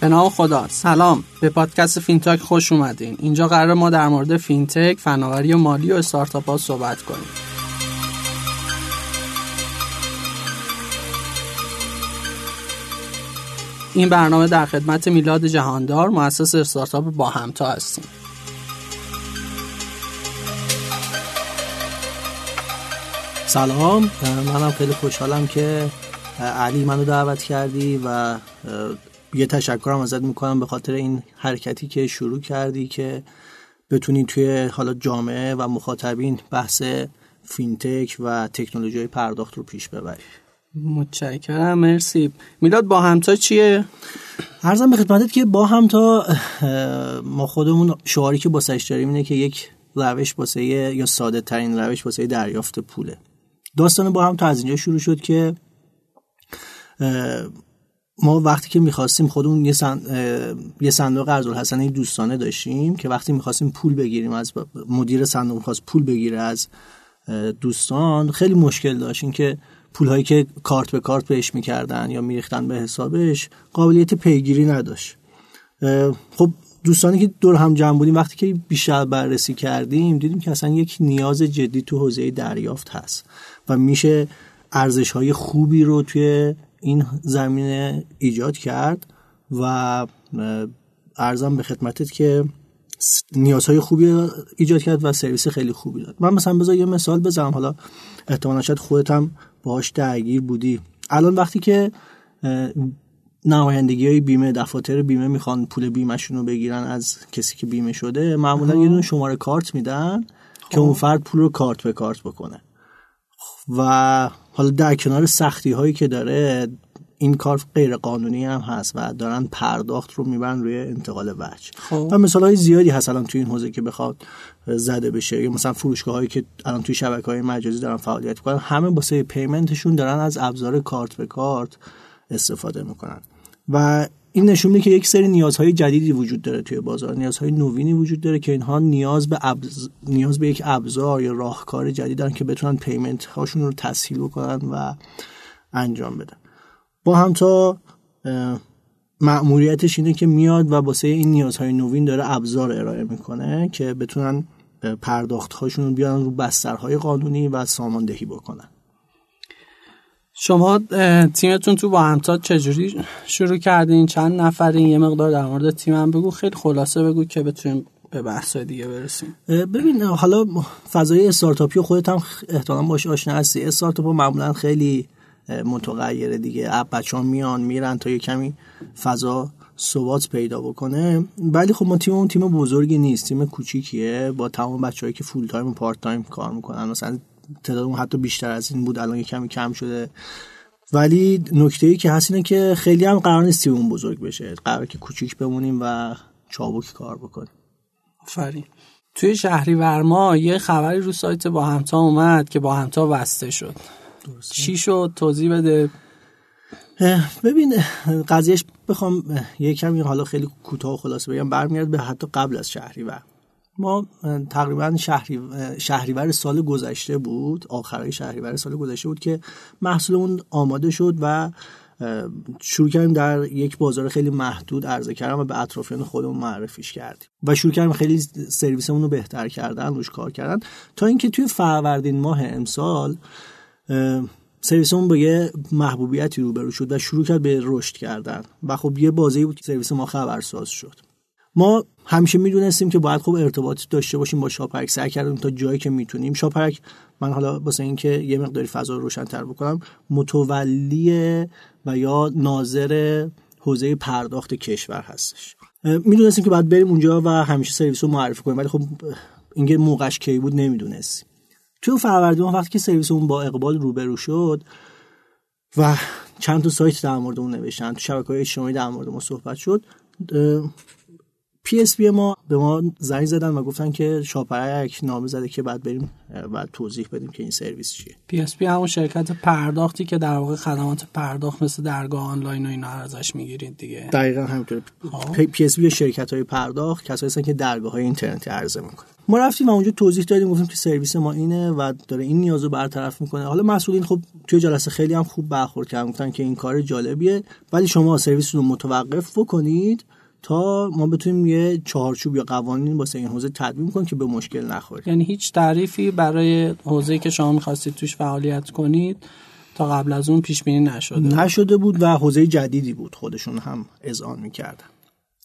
به نام خدا. سلام. به پادکست فینتاک خوش اومدین. اینجا قرار ما در مورد فینتک فناوری مالی و استارتاپ ها صحبت کنیم. این برنامه در خدمت میلاد جهاندار مؤسس استارتاپ باهمتا هستیم. سلام. منم خیلی خوشحالم که علی منو دعوت کردی و یه تشکرم ازت می‌کنم به خاطر این حرکتی که شروع کردی که بتونی توی حالا جامعه و مخاطبین بحث فینتک و تکنولوژی پرداخت رو پیش ببری. متشکرم مرسی. میلاد با همتا چیه؟ ارزم به خدمتت که با همتا ما خودمون شعاری که با داریم اینه که یک روش واسه یا ساده ترین روش واسه دریافت پوله. داستان با هم تا از اینجا شروع شد که ما وقتی که می‌خواستیم خودمون یه, یه صندوق قرض الحسنه دوستانه داشتیم که وقتی می‌خواستیم پول بگیریم از مدیر صندوق می‌خواست پول بگیره از دوستان خیلی مشکل داشت. که پول هایی که کارت به کارت بهش می‌کردن یا میریختن به حسابش قابلیت پیگیری نداشت. خب دوستانی که دور هم جمع بودیم وقتی که بیشتر بررسی کردیم دیدیم که اصلا یک نیاز جدی تو حوزه دریافت هست و میشه ارزش های خوبی رو توی این زمینه ایجاد کرد و ارزم به خدمتت که نیازهای خوبی ایجاد کرد و سرویس خیلی خوبی داد. من مثلا بذار یه مثال بزنم. حالا احتمالا شاید خودت هم باهاش درگیر بودی. الان وقتی که نمایندگی های بیمه دفاتر بیمه می‌خوان پول بیمهشون رو بگیرن از کسی که بیمه شده معمولا یه دونه شماره کارت میدن که اون فرد پول رو کارت به کارت بکنه. و حالا در کنار سختی هایی که داره این کار غیر قانونی هم هست و دارن پرداخت رو می‌برن روی انتقال وجه. خب. و مثال های زیادی هست الان توی این حوزه که بخواد زده بشه. یا مثلا فروشگاه هایی که الان توی شبکه های مجازی دارن فعالیت کنن همه واسه پیمنتشون دارن از ابزار کارت به کارت استفاده می‌کنن. و این نشون میده که یک سری نیازهای جدیدی وجود داره توی بازار. نیازهای نوینی وجود داره که اینها نیاز به نیاز به یک ابزار یا راهکار جدید دارن که بتونن پیمنت هاشون رو تسهیل بکنن و انجام بدن. با هم تا مأموریتش اینه که میاد و واسه این نیازهای نوین داره ابزار ارائه می‌کنه که بتونن پرداخت هاشون رو بیارن رو بسترهای قانونی و ساماندهی بکنن. شما تیمتون تو با همتا چجوری شروع کردین؟ چند نفرین؟ یه مقدار در مورد تیمم بگو. خیلی خلاصه بگو که بتونیم به بحث دیگه برسیم. ببین حالا فضای استارتاپی خودت هم احتمالاً باش آشنا هستی. استارتاپ معمولا خیلی متغیره دیگه. بچه ها میان میرن تا یه کمی فضا ثبات پیدا بکنه. ولی خب ما تیم اون تیم بزرگی نیست تیم کوچیکیه. با تمام بچههایی که full time و part time کار می‌کنن. مثلا تعدادمون حتی بیشتر از این بود الان یه کمی کم شده. ولی نکته ای که هست اینه که خیلی هم قرار نیست اون بزرگ بشه. قرار که کوچیک بمونیم و چابک کار بکنیم. آفرین. توی شهری ورما یه خبری رو سایت با همتا اومد که با همتا وسته شد. درسته. چی شد؟ توضیح بده. ببین قضیهش بخوام یه کمی حالا خیلی کوتاه و خلاصه بگم. برمیاد به حتی قبل از شهریور ما تقریبا شهری شهریور سال گذشته بود آخرای شهریور سال گذشته بود که محصولمون آماده شد و شروع کردیم در یک بازار خیلی محدود عرضه کردن و به اطرافیان خودمون معرفیش کردیم و شروع کردیم خیلی سرویسمون رو بهتر کردن روش کار کردن. تا اینکه توی فروردین ماه امسال سرویسمون با یه محبوبیتی روبرو شد و شروع کرد به رشد کردن و خب یه بازی بود که سرویس ما خبرساز شد. ما همیشه می‌دونستیم که باید خوب ارتباط داشته باشیم با شاپرک. سعی کردیم تا جایی که می‌تونیم. شاپرک من حالا واسه اینکه یه مقداری فضا رو روشن‌تر بکنم متولی و یا ناظر حوزه پرداخت کشور هستش. می‌دونستیم که باید بریم اونجا و همیشه سرویس رو معرفی کنیم ولی خب اینکه موقعش کی بود نمی‌دونستیم. تو فروردین وقتی که سرویسمون با اقبال روبرو شد و چند تا سایت در مورد اون نوشتن تو شبکه‌های اجتماعی در مورد ما صحبت شد PSP ما به ما زنگ زدن و گفتن که شاپرک نامه زده که بعد بریم و توضیح بدیم که این سرویس چیه. PSP همون شرکت پرداختی که در واقع خدمات پرداخت مثل درگاه آنلاین و اینا ازش می‌گیرید دیگه. دقیقا همینطور PSP شرکت های پرداخت کسایی هستن که درگاه های اینترنتی عرضه می‌کنن. ما رفتیم و اونجا توضیح دادیم گفتیم که سرویس ما اینه و داره این نیازو برطرف می‌کنه. حالا مسئولین خب توی جلسه خیلی هم خوب برخورد کردن گفتن که این کار جالبیه ولی شما سرویس رو متوقف بکنید تا ما بتونیم یه چهارچوب یا قوانین واسه این حوزه تدوین کنیم که به مشکل نخوریم. یعنی هیچ تعریفی برای حوزه‌ای که شما می‌خواستید توش فعالیت کنید تا قبل از اون پیش بینی نشده نشده بود و حوزه جدیدی بود خودشون هم اذعان می‌کردن.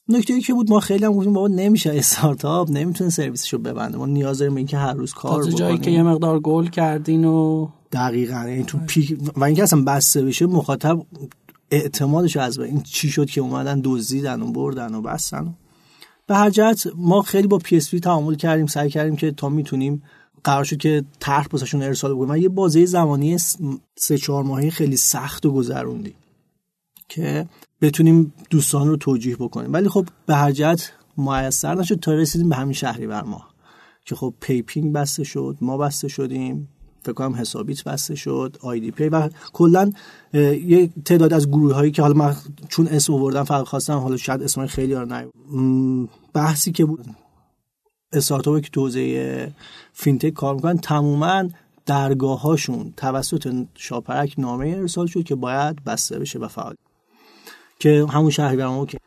نکته ای که بود ما خیلی هم گفتیم بابا نمیشه استارتاپ نمی‌تونه سرویسشو ببنده. ما نیاز داریم اینکه هر روز کار بکنیم جایی که یه مقدار گل کردین و دقیقاً یعنی تو پیک و اینکه اصلا بسته بشه مخاطب اعتمادش از این چی شد که اومدن دزدیدن و بردن و بستن به هر جهت ما خیلی با PSP تعامل کردیم سعی کردیم که تا می‌تونیم قرار شد که طرح واسهشون ارسال بکنیم. و یه بازه زمانی سه چهار ماهی خیلی سخت و گذروندیم که بتونیم دوستان رو توجیه بکنیم. ولی خب به هر جهت میسر نشد تا رسیدیم به همین شهریور ماه که خب پیپینگ بسته شد ما بسته شدیم. فکر کنم حسابیت بسته شد IDPay و کلا یه تعداد از گروه هایی که حالا من چون اسم آوردم فقط خواستم حالا شاید اسم خیلی ها نه بحثی که بود استارتاپی که تو حوزه فینتک کار می‌کنن تماما درگاه هاشون توسط شاپرک نامه ارسال شد که باید بسته بشه و فعال. که همون شهریور که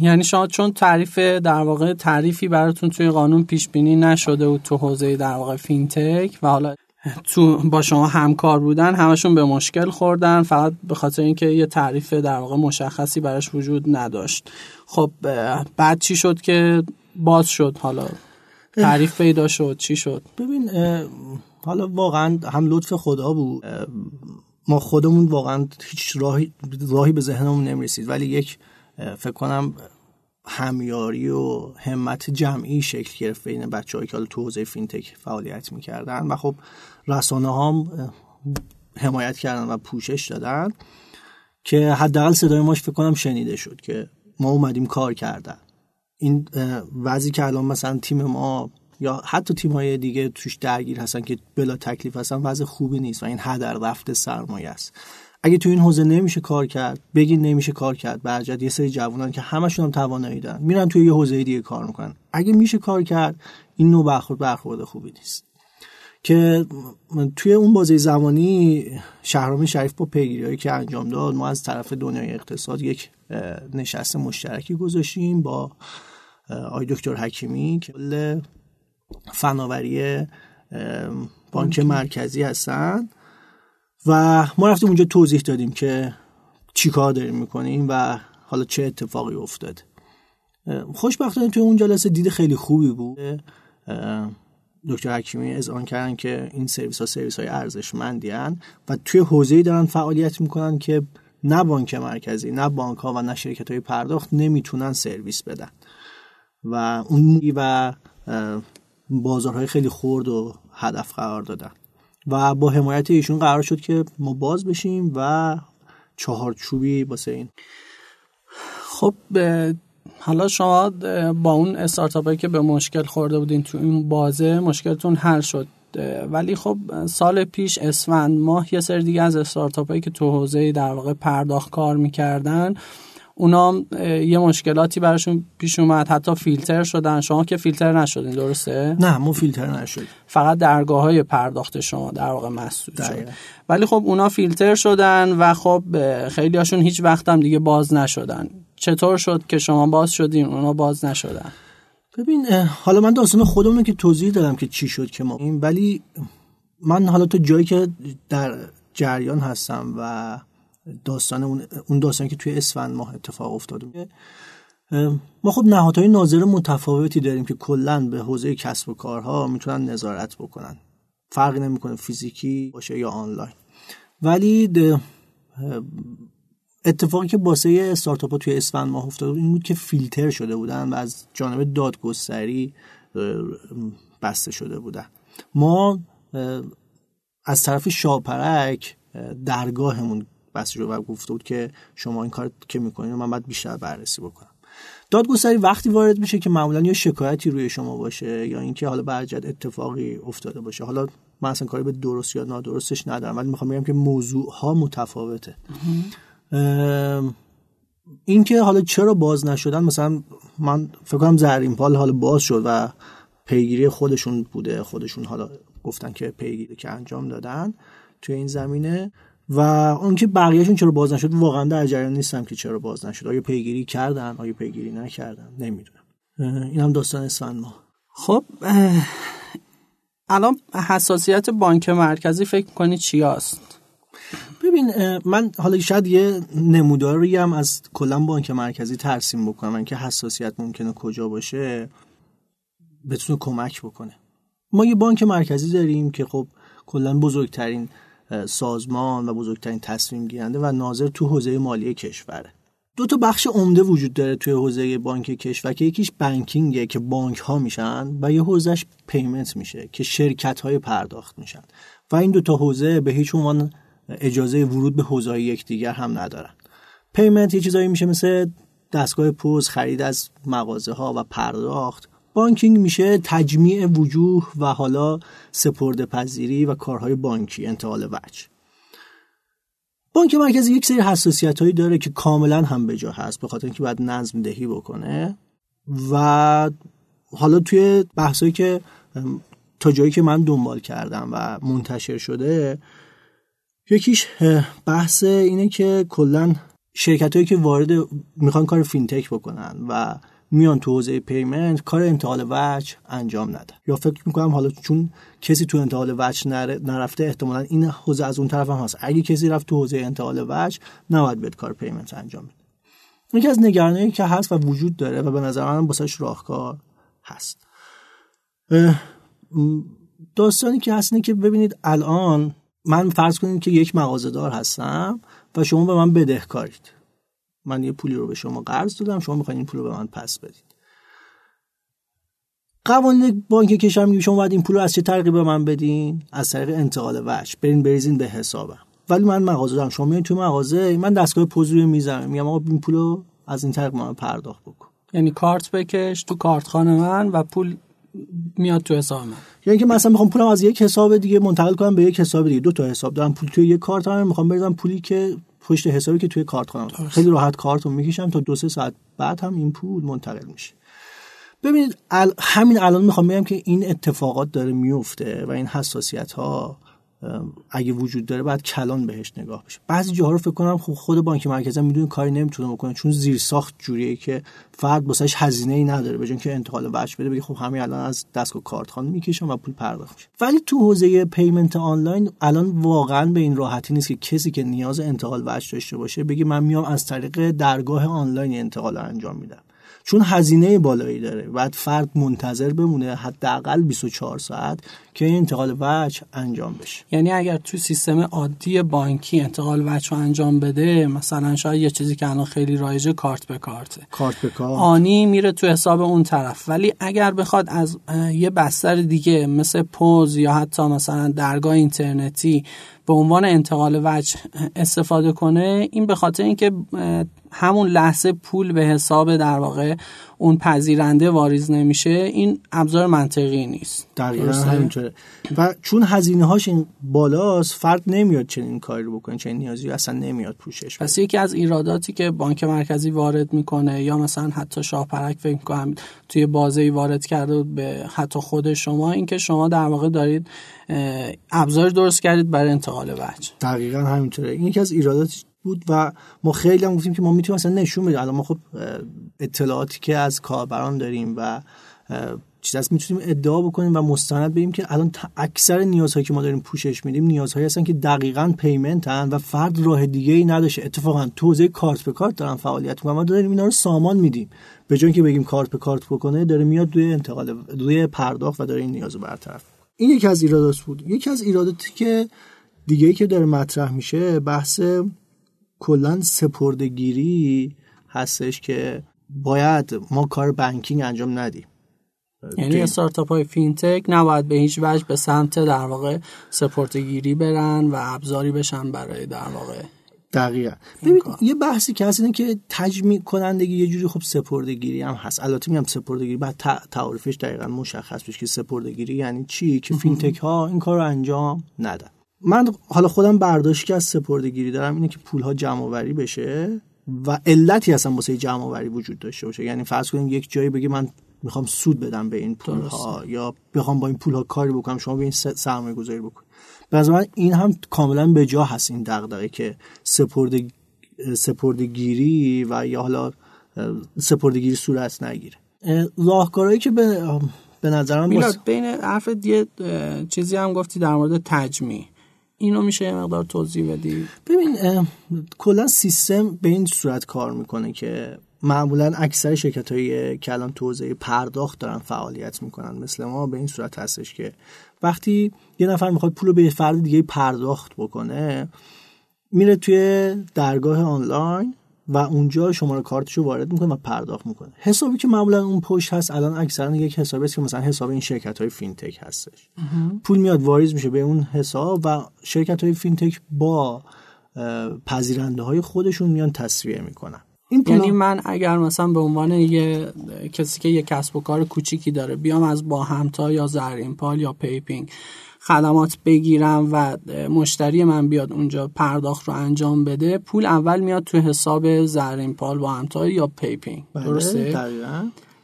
یعنی شما چون تعریف در واقع تعریفی براتون توی قانون پیش بینی نشده بود تو حوزه در واقع فینتک و حالا تو با شما همکار بودن همشون به مشکل خوردن فقط به خاطر اینکه یه تعریف در واقع مشخصی براش وجود نداشت. خب بعد چی شد که باز شد؟ حالا تعریف پیدا شد چی شد؟ ببین حالا واقعا هم لطف خدا بود. ما خودمون واقعا هیچ راهی, راهی به ذهنمون نمی‌رسید ولی یک فکر کنم همیاری و همت جمعی شکل گرفت بین بچه که تو حوزه فینتک فعالیت می‌کردن. و خب رسانه هم حمایت کردن و پوشش دادن که حداقل صدای ماش فکر کنم شنیده شد که ما اومدیم کار کردن. این وضعی که الان مثلا تیم ما یا حتی تیم های دیگه توش درگیر هستن که بلا تکلیف هستن وضع خوبی نیست و این هدر رفته سرمایه است. اگه تو این حوزه نمیشه کار کرد بگین نمیشه کار کرد برجت یه سری جوانان که همشون هم توانایی دارن میرن توی یه حوزه دیگه کار می‌کنن. اگه میشه کار کرد این نوع برخورد برخورد خوبی نیست. که توی اون بازه زمانی شهرام شریف با پیگیری که انجام داد ما از طرف دنیای اقتصاد یک نشست مشترکی گذاشتیم با آی دکتر حکیمی که فناوری بانک مرکزی هستن. و ما رفتیم اونجا توضیح دادیم که چی کار داریم می‌کنیم و حالا چه اتفاقی افتاد خوشبختانه توی اون جلسه دید خیلی خوبی بود. دکتر حکیمی از آن کردن که این سرویس ها سرویس های ارزشمندی و توی حوزه‌ای دارن فعالیت می‌کنن که نه بانک مرکزی نه بانک ها و نه شرکت های پرداخت نمی‌تونن سرویس بدن. و اون و بازارهای خیلی خورد و هدف قرار دادن. و با حمایت ایشون قرار شد که ما باز بشیم و چهارچوبی واسه این. خب حالا شما با اون استارتاپ که به مشکل خورده بودین تو این بازه مشکلتون حل شد. ولی خب سال پیش اسفند ماه یه سری دیگه از استارتاپ که تو حوزه در واقع پرداخت کار می‌کردن اونا یه مشکلاتی براشون پیش اومد حتی فیلتر شدن. شما که فیلتر نشدین درسته؟ نه ما فیلتر نشدیم. فقط درگاه های پرداخت شما در واقع مسدود شد. ولی خب اونا فیلتر شدن و خب خیلی هاشون هیچ وقت هم دیگه باز نشدن. چطور شد که شما باز شدین اونا باز نشدن؟ ببین حالا من داستان خودمون که توضیح دادم که چی شد که ما این ولی من حالا تو جایی که در جریان هستم و داستان اون داستانی که توی اسفند ماه اتفاق افتاده ما خب نهادهای ناظر متفاوتی داریم که کلا به حوزه کسب و کارها می‌تونن نظارت بکنن. فرقی نمی‌کنه فیزیکی باشه یا آنلاین. ولی اتفاقی که باسه استارتاپ توی اسفند ماه افتاده این بود که فیلتر شده بودن و از جانب دادگستری بسته شده بودن. ما از طرف شاپرک درگاهمون بسته و گفته بود که شما این کار که می‌کنید من باید بیشتر بررسی بکنم. دادگستری وقتی وارد میشه که معمولا یا شکایتی روی شما باشه یا اینکه حالا برجت اتفاقی افتاده باشه. حالا من اصلا کاری به درست یا نادرستش ندارم ولی می‌خوام بگم که موضوع ها متفاوته اینکه حالا چرا باز نشدن مثلا من فکر کنم زرین پال حالا باز شد و پیگیری خودشون بوده خودشون حالا گفتن که پیگیری که انجام دادن توی این زمینه. و اونکه بقیهشون چرا باز نشد واقعا در جریان نیستم که چرا باز نشد. آیا پیگیری کردن آیا پیگیری نکردن؟ نمی‌دونم. این هم داستان اسفند ما خب الان حساسیت بانک مرکزی فکر کنی چی هست؟ ببین من حالا شاید یه نموداری هم از کلا بانک مرکزی ترسیم بکنم که حساسیت ممکنه کجا باشه بتونه کمک بکنه. ما یه بانک مرکزی داریم که خب کلا بزرگترین سازمان و بزرگترین تصمیم گیرنده و ناظر تو حوزه مالی کشوره دو تا بخش عمده وجود داره توی حوزه بانک کشور که یکیش بانکینگه که بانک ها میشن و یه حوزهش پیمنت میشه که شرکت های پرداخت میشن. و این دو تا حوزه به هیچ عنوان اجازه ورود به حوزه یکدیگر هم ندارن. پیمنت یه چیزایی میشه مثل دستگاه پوز خرید از مغازه ها و پرداخت. بانکینگ میشه تجمیع وجوه و حالا سپرده پذیری و کارهای بانکی انتقال وجه. بانک مرکزی یک سری حساسیت هایی داره که کاملا هم به جا هست به خاطر اینکه باید نظم دهی بکنه. و حالا توی بحثایی که تا جایی که من دنبال کردم و منتشر شده یکیش بحث اینه که کلا شرکت هایی که وارد می‌خوان کار فینتک بکنن و میان تو حوزه payment کار انتقال وجه انجام نده. یا فکر می‌کنم حالا چون کسی تو انتقال وجه نرفته احتمالا این حوزه از اون طرف هم هست. اگه کسی رفت تو حوزه انتقال وجه نباید بیاد کار payment انجام بده. یکی از نگرانی که هست و وجود داره و به نظر من باسش راهکار هست. داستانی که هست اینه که ببینید الان من فرض کنید که یک مغازه هستم و شما به من بدهکارید. من یه پولی رو به شما قرض دادم شما می‌خواین این پول رو به من پس بدید. قوانین بانک کشور میگه شما باید این پول رو از چه طریقی به من بدین؟ از طریق انتقال وجه برین بریزین به حسابم. ولی من مغازه دارم. شما میایین تو مغازه من دستگاه پوز روی می‌زنم میگم آقا این پول رو از این طریق من پرداخت بکن. یعنی کارت بکش تو کارتخانه من و پول میاد تو حساب من. یعنی که مثلا می‌خوام پولم از یک حساب دیگه منتقل کنم به یک حساب دیگه. دو تا حساب دارم. پول توی یک کارت هم می‌خوام بریزم. پولی که پشت حسابی که توی کارت کنم خیلی راحت کارت رو می‌کشم تا دو سه ساعت بعد هم این پول منتقل میشه. ببینید همین الان می‌خوام بگم که این اتفاقات داره میفته و این حساسیت ها اگه وجود داره باید کلان بهش نگاه بشه. بعضی جاها رو فکر کنم خب خود بانک مرکزی می‌دونه کاری نمی‌تونه بکنه چون زیر ساخت جوریه که فرد واسش هزینه ای نداره بجون که انتقال وجه بده بگه خب همین الان از دستگاه کارتخانه می‌کشم و پول پرداخت میشه. ولی تو حوزه پیمنت آنلاین الان واقعا به این راحتی نیست که کسی که نیاز انتقال وجه داشته باشه بگه من میام از طریق درگاه آنلاین انتقال انجام میدم. چون هزینه بالایی داره. بعد فرد منتظر بمونه حداقل 24 ساعت که این انتقال وجه انجام بشه. یعنی اگر تو سیستم عادی بانکی انتقال وجه رو انجام بده مثلا شاید یه چیزی که الان خیلی رایجه کارت به کارته. کارت به کارت. آنی میره تو حساب اون طرف. ولی اگر بخواد از یه بستر دیگه مثل پوز یا حتی مثلا درگاه اینترنتی به عنوان انتقال وجه استفاده کنه این به خاطر اینکه همون لحظه پول به حساب در واقع اون پذیرنده واریز نمیشه این ابزار منطقی نیست. دقیقا همینطوره و چون هزینه هاش این بالاست فرد نمیاد چنین کاری رو بکنه چنین نیازی اصلا نمیاد پوشش پس یکی از ایراداتی که بانک مرکزی وارد می‌کنه یا مثلا حتی شاهپرک فکر کنم توی بازه وارد کرده به حتی خود شما اینکه شما در واقع دارید ابزار درست کردید برای انتقال وجه دقیقا همینطوره. این یکی از ایرادات بود و ما خیلی هم گفتیم که ما می‌تونیم مثلا نشون بدیم. الان ما خب اطلاعاتی که از کاربران داریم و چیز هست می‌تونیم ادعا بکنیم و مستند بگیم که الان اکثر نیازهایی که ما داریم پوشش میدیم نیازهایی هستن که دقیقا پیمنت هن و فرد راه دیگه ای نداشته. اتفاقا توزیع کارت به کارت دارن فعالیت و ما داریم اینا رو سامان میدیم. به جای که بگیم کارت به کارت بکنه داره میاد روی انتقال روی پرداخت و داره این نیازو برطرف این یکی از ایرادات بود. یکی از ایراداتی که دیگه ای که داره مطرح میشه بحث کلا سپرده‌گیری هستش که باید ما کار banking انجام ندیم. یعنی استارتاپ های فینتک نباید به هیچ وجه به سمت در واقع سپرده‌گیری برن و ابزاری بشن برای در واقع دقیقا. ببین یه بحثی که هست اینه که تجمیع کنندگی یه جوری خب سپرده‌گیری هم هست. البته میگم سپرده‌گیری بعد تعریفش دقیقا مشخص بشه که سپرده‌گیری یعنی چی؟ که فینتک ها این کار رو انجام ندن. من حالا خودم برداشت که از سپردگیری دارم اینه که پول ها جمع آوری بشه و علتی هستن واسه جمع آوری وجود داشته باشه. یعنی فرض کنیم یک جایی بگه من می‌خوام سود بدم به این پول ها یا بخوام با این پول ها کاری بکنم شما به این سرمایه گذاری بکنید. به من این هم کاملا به جا هست این دغدغه که سپرده سپردگیری و یا حالا سپردگیری صورت نگیره. راهکارهایی که به به نظرم میلاد بین حرف یه چیزی هم گفتی در مورد تجمیع اینو میشه یه مقدار توضیح بدی؟ ببین کلا سیستم به این صورت کار می‌کنه که معمولا اکثر شرکت هایی که الان توزیع پرداخت دارن فعالیت می‌کنن. مثل ما به این صورت هستش که وقتی یه نفر می‌خواد پول رو به فرد دیگه پرداخت بکنه میره توی درگاه آنلاین و اونجا شماره کارتش رو وارد می‌کنه و پرداخت می‌کنه. حسابی که معمولا اون پشت هست الان اکثرا یک حسابی است که مثلا حساب این شرکت های فینتک هستش. پول میاد واریز میشه به اون حساب و شرکت های فینتک با پذیرنده های خودشون میان تسویه می‌کنن. این یعنی من اگر مثلا به عنوان یه کسی که یه کسب و کار کوچیکی داره بیام از باهمتا یا زرین پال یا پیپینگ خدمات بگیرم و مشتری من بیاد اونجا پرداخت رو انجام بده پول اول میاد تو حساب زرین پال باهمتا یا پیپینگ بله، درسته؟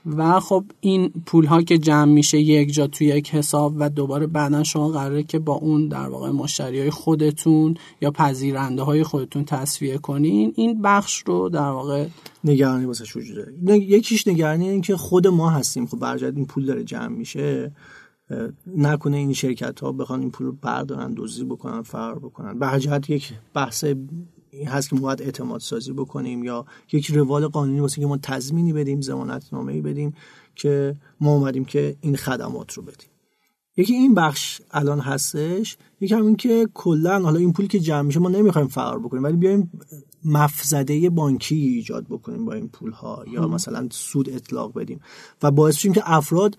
و خب این پول ها که جمع میشه یک جا توی یک حساب و دوباره بعدا شما قراره که با اون در واقع مشتری های خودتون یا پذیرنده های خودتون تصویه کنین این بخش رو در واقع نگرانی واسه وجود یکیش نگرانی این که خود ما هستیم. خب برجت این پول داره جمع میشه نکنه این شرکت ها بخوان این پول رو بردارن دزدی بکنن فرار بکنن. به یک بحث این هست که باید اعتماد سازی بکنیم یا یک روال قانونی واسه که ما تضمینی بدیم زمانت نامه‌ای بدیم که ما اومدیم که این خدمات رو بدیم. یکی این بخش الان هستش یکی هم این که کلا حالا این پولی که جمع میشه ما نمی‌خوایم فرار بکنیم ولی بیایم مفزده بانکی ایجاد بکنیم با این پول ها یا مثلا سود اطلاق بدیم و باعث شیم که افراد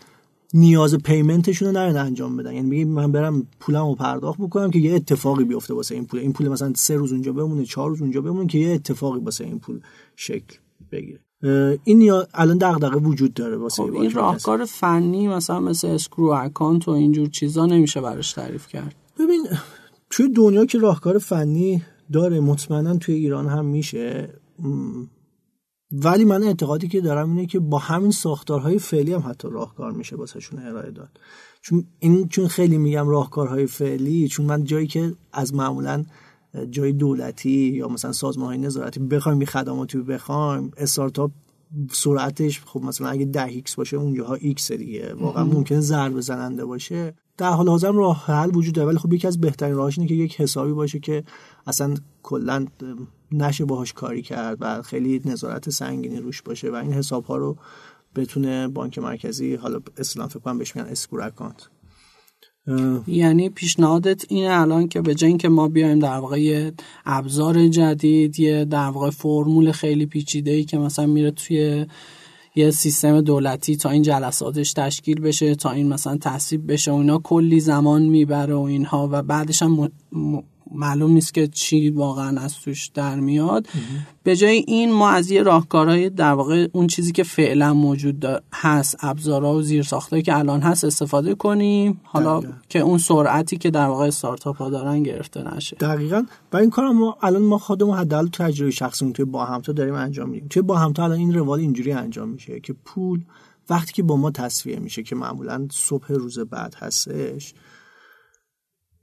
نیاز پیمنتشون رو نرن انجام بدن. یعنی میگه من برم پولم رو پرداخت بکنم که یه اتفاقی بیفته واسه این پول. این پول مثلا سه روز اونجا بمونه چهار روز اونجا بمونه که یه اتفاقی واسه این پول شکل بگیره. این الان دغدغه وجود داره واسه خب این راهکار فنی مثلا مثل اسکرو اکانت و اینجور چیزا نمیشه براش تعریف کرد. ببین توی دنیا که راهکار فنی داره مطمئنا توی ایران هم میشه. ولی من اعتقادی که دارم اینه که با همین ساختارهای فعلی هم حتی راهکار میشه واسهشون ارائه داد. چون این چون خیلی میگم راهکارهای فعلی چون من جایی که از معمولا جای دولتی یا مثلا سازمان های نظارتی بخوایم این خدماتی بخوایم استارتاپ سرعتش خب مثلا اگه ده X باشه اونجاها X دیگه. واقعا ممکنه ضربه زننده باشه. در حال حاضر راه حل وجود داره ولی خب یکی از بهترین راهاش اینه که یک حسابی باشه که اصلا کلا نشه باهاش کاری کرد و خیلی نظارت سنگینی روش باشه و این حساب ها رو بتونه بانک مرکزی حالا اصلا فکر کنم بهش میگن escrow account. یعنی پیشنهادت اینه الان که به جای که ما بیایم در واقع یه ابزار جدید یه در واقع فرمول خیلی پیچیده ای که مثلا میره توی یه سیستم دولتی تا این جلساتش تشکیل بشه تا این مثلا تصویب بشه و اینا کلی زمان می‌بره و اینها و بعدش هم معلوم نیست که چی واقعا از توش در میاد. به جای این ما از یه راهکارهای در واقع اون چیزی که فعلا موجود هست ابزارها و زیر که الان هست استفاده کنیم. حالا که اون سرعتی که در واقع استارتاپ ها دارن گرفته نشه. دقیقا. و این کار ما الان ما خودمون حداقل تجربه شخصی توی با همتا داریم انجام میدیم. توی با همتا الان این روال اینجوری انجام میشه که پول وقتی که با ما تصویه میشه که معمولا صبح روز بعد هستش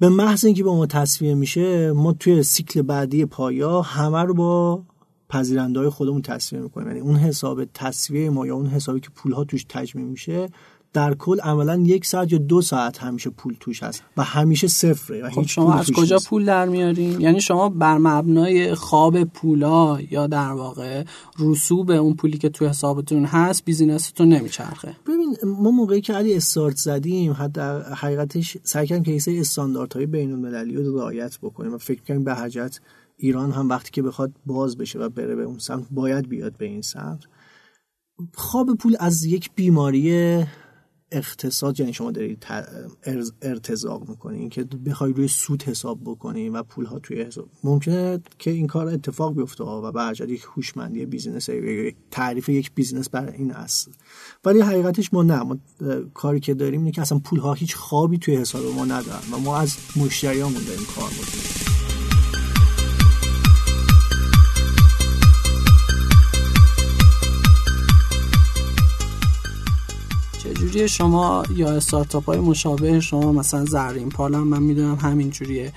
به محض اینکه به ما تصویه میشه ما توی سیکل بعدی پایا همه رو با پذیرنده های خودمون تصویه می‌کنیم. یعنی اون حساب تصویه ما یا اون حسابی که پولها توش تجمیع میشه در کل عملا یک ساعت یا دو ساعت همیشه پول توش هست و همیشه صفره و خب شما از کجا پول در میارین؟ یعنی شما بر مبنای خواب پولا یا در واقع رسوب اون پولی که تو حسابتون هست بیزینستون نمیچرخه. ببین ما موقعی که علی استارت زدیم حتی حقیقتش سعی کردیم که یه استانداردهای بین المللی رو رعایت بکنیم و فکر کنیم به حاجت ایران هم وقتی که بخواد باز بشه و بره به اون سمت باید بیاد به این سمت. خواب پول از یک بیماری اقتصاد یعنی شما دارید ارتزاق می‌کنی اینکه بخوای روی سود حساب بکنی و پول ها توی حساب. ممکنه که این کار اتفاق بیفته و به یک هوشمندی business تعریف یک business بر این است ولی حقیقتش ما نه. ما کاری که داریم اینه که اصلا پول ها هیچ خوابی توی حساب ما ندارن و ما از مشتریامون داریم کار می‌کنیم. جوری شما یا استارتاپ های مشابه شما مثلا زرین پالم من می‌دونم همین جوریه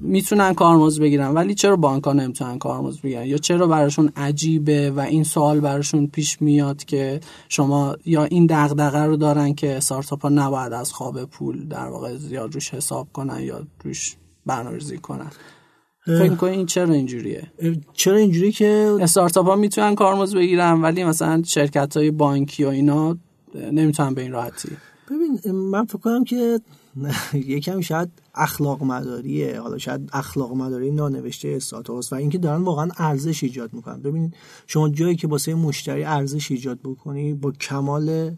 می‌تونن کارمزد بگیرن ولی چرا بانک ها نمی‌تونن کارمزد بگیرن؟ یا چرا براشون عجیبه و این سوال براشون پیش میاد که شما یا این دغدغه رو دارن که استارتاپ ها نباید از خواب پول در واقع زیاد روش حساب کنن یا روش برنامه‌ریزی کنن؟ فکر می‌کنی این چرا اینجوریه؟ چرا اینجوری که استارتاپ ها می‌تونن کارمزد بگیرن ولی مثلا شرکت های بانکی و اینا نمی‌تونم به این راحتی. ببین من فکر کنم که یکم شاید اخلاق مداریه حالا شاید اخلاق مداری نانوشته استاتوس و اینکه دارن واقعا ارزش ایجاد می‌کنن. ببینید شما جایی که واسه مشتری ارزش ایجاد بکنی با کمال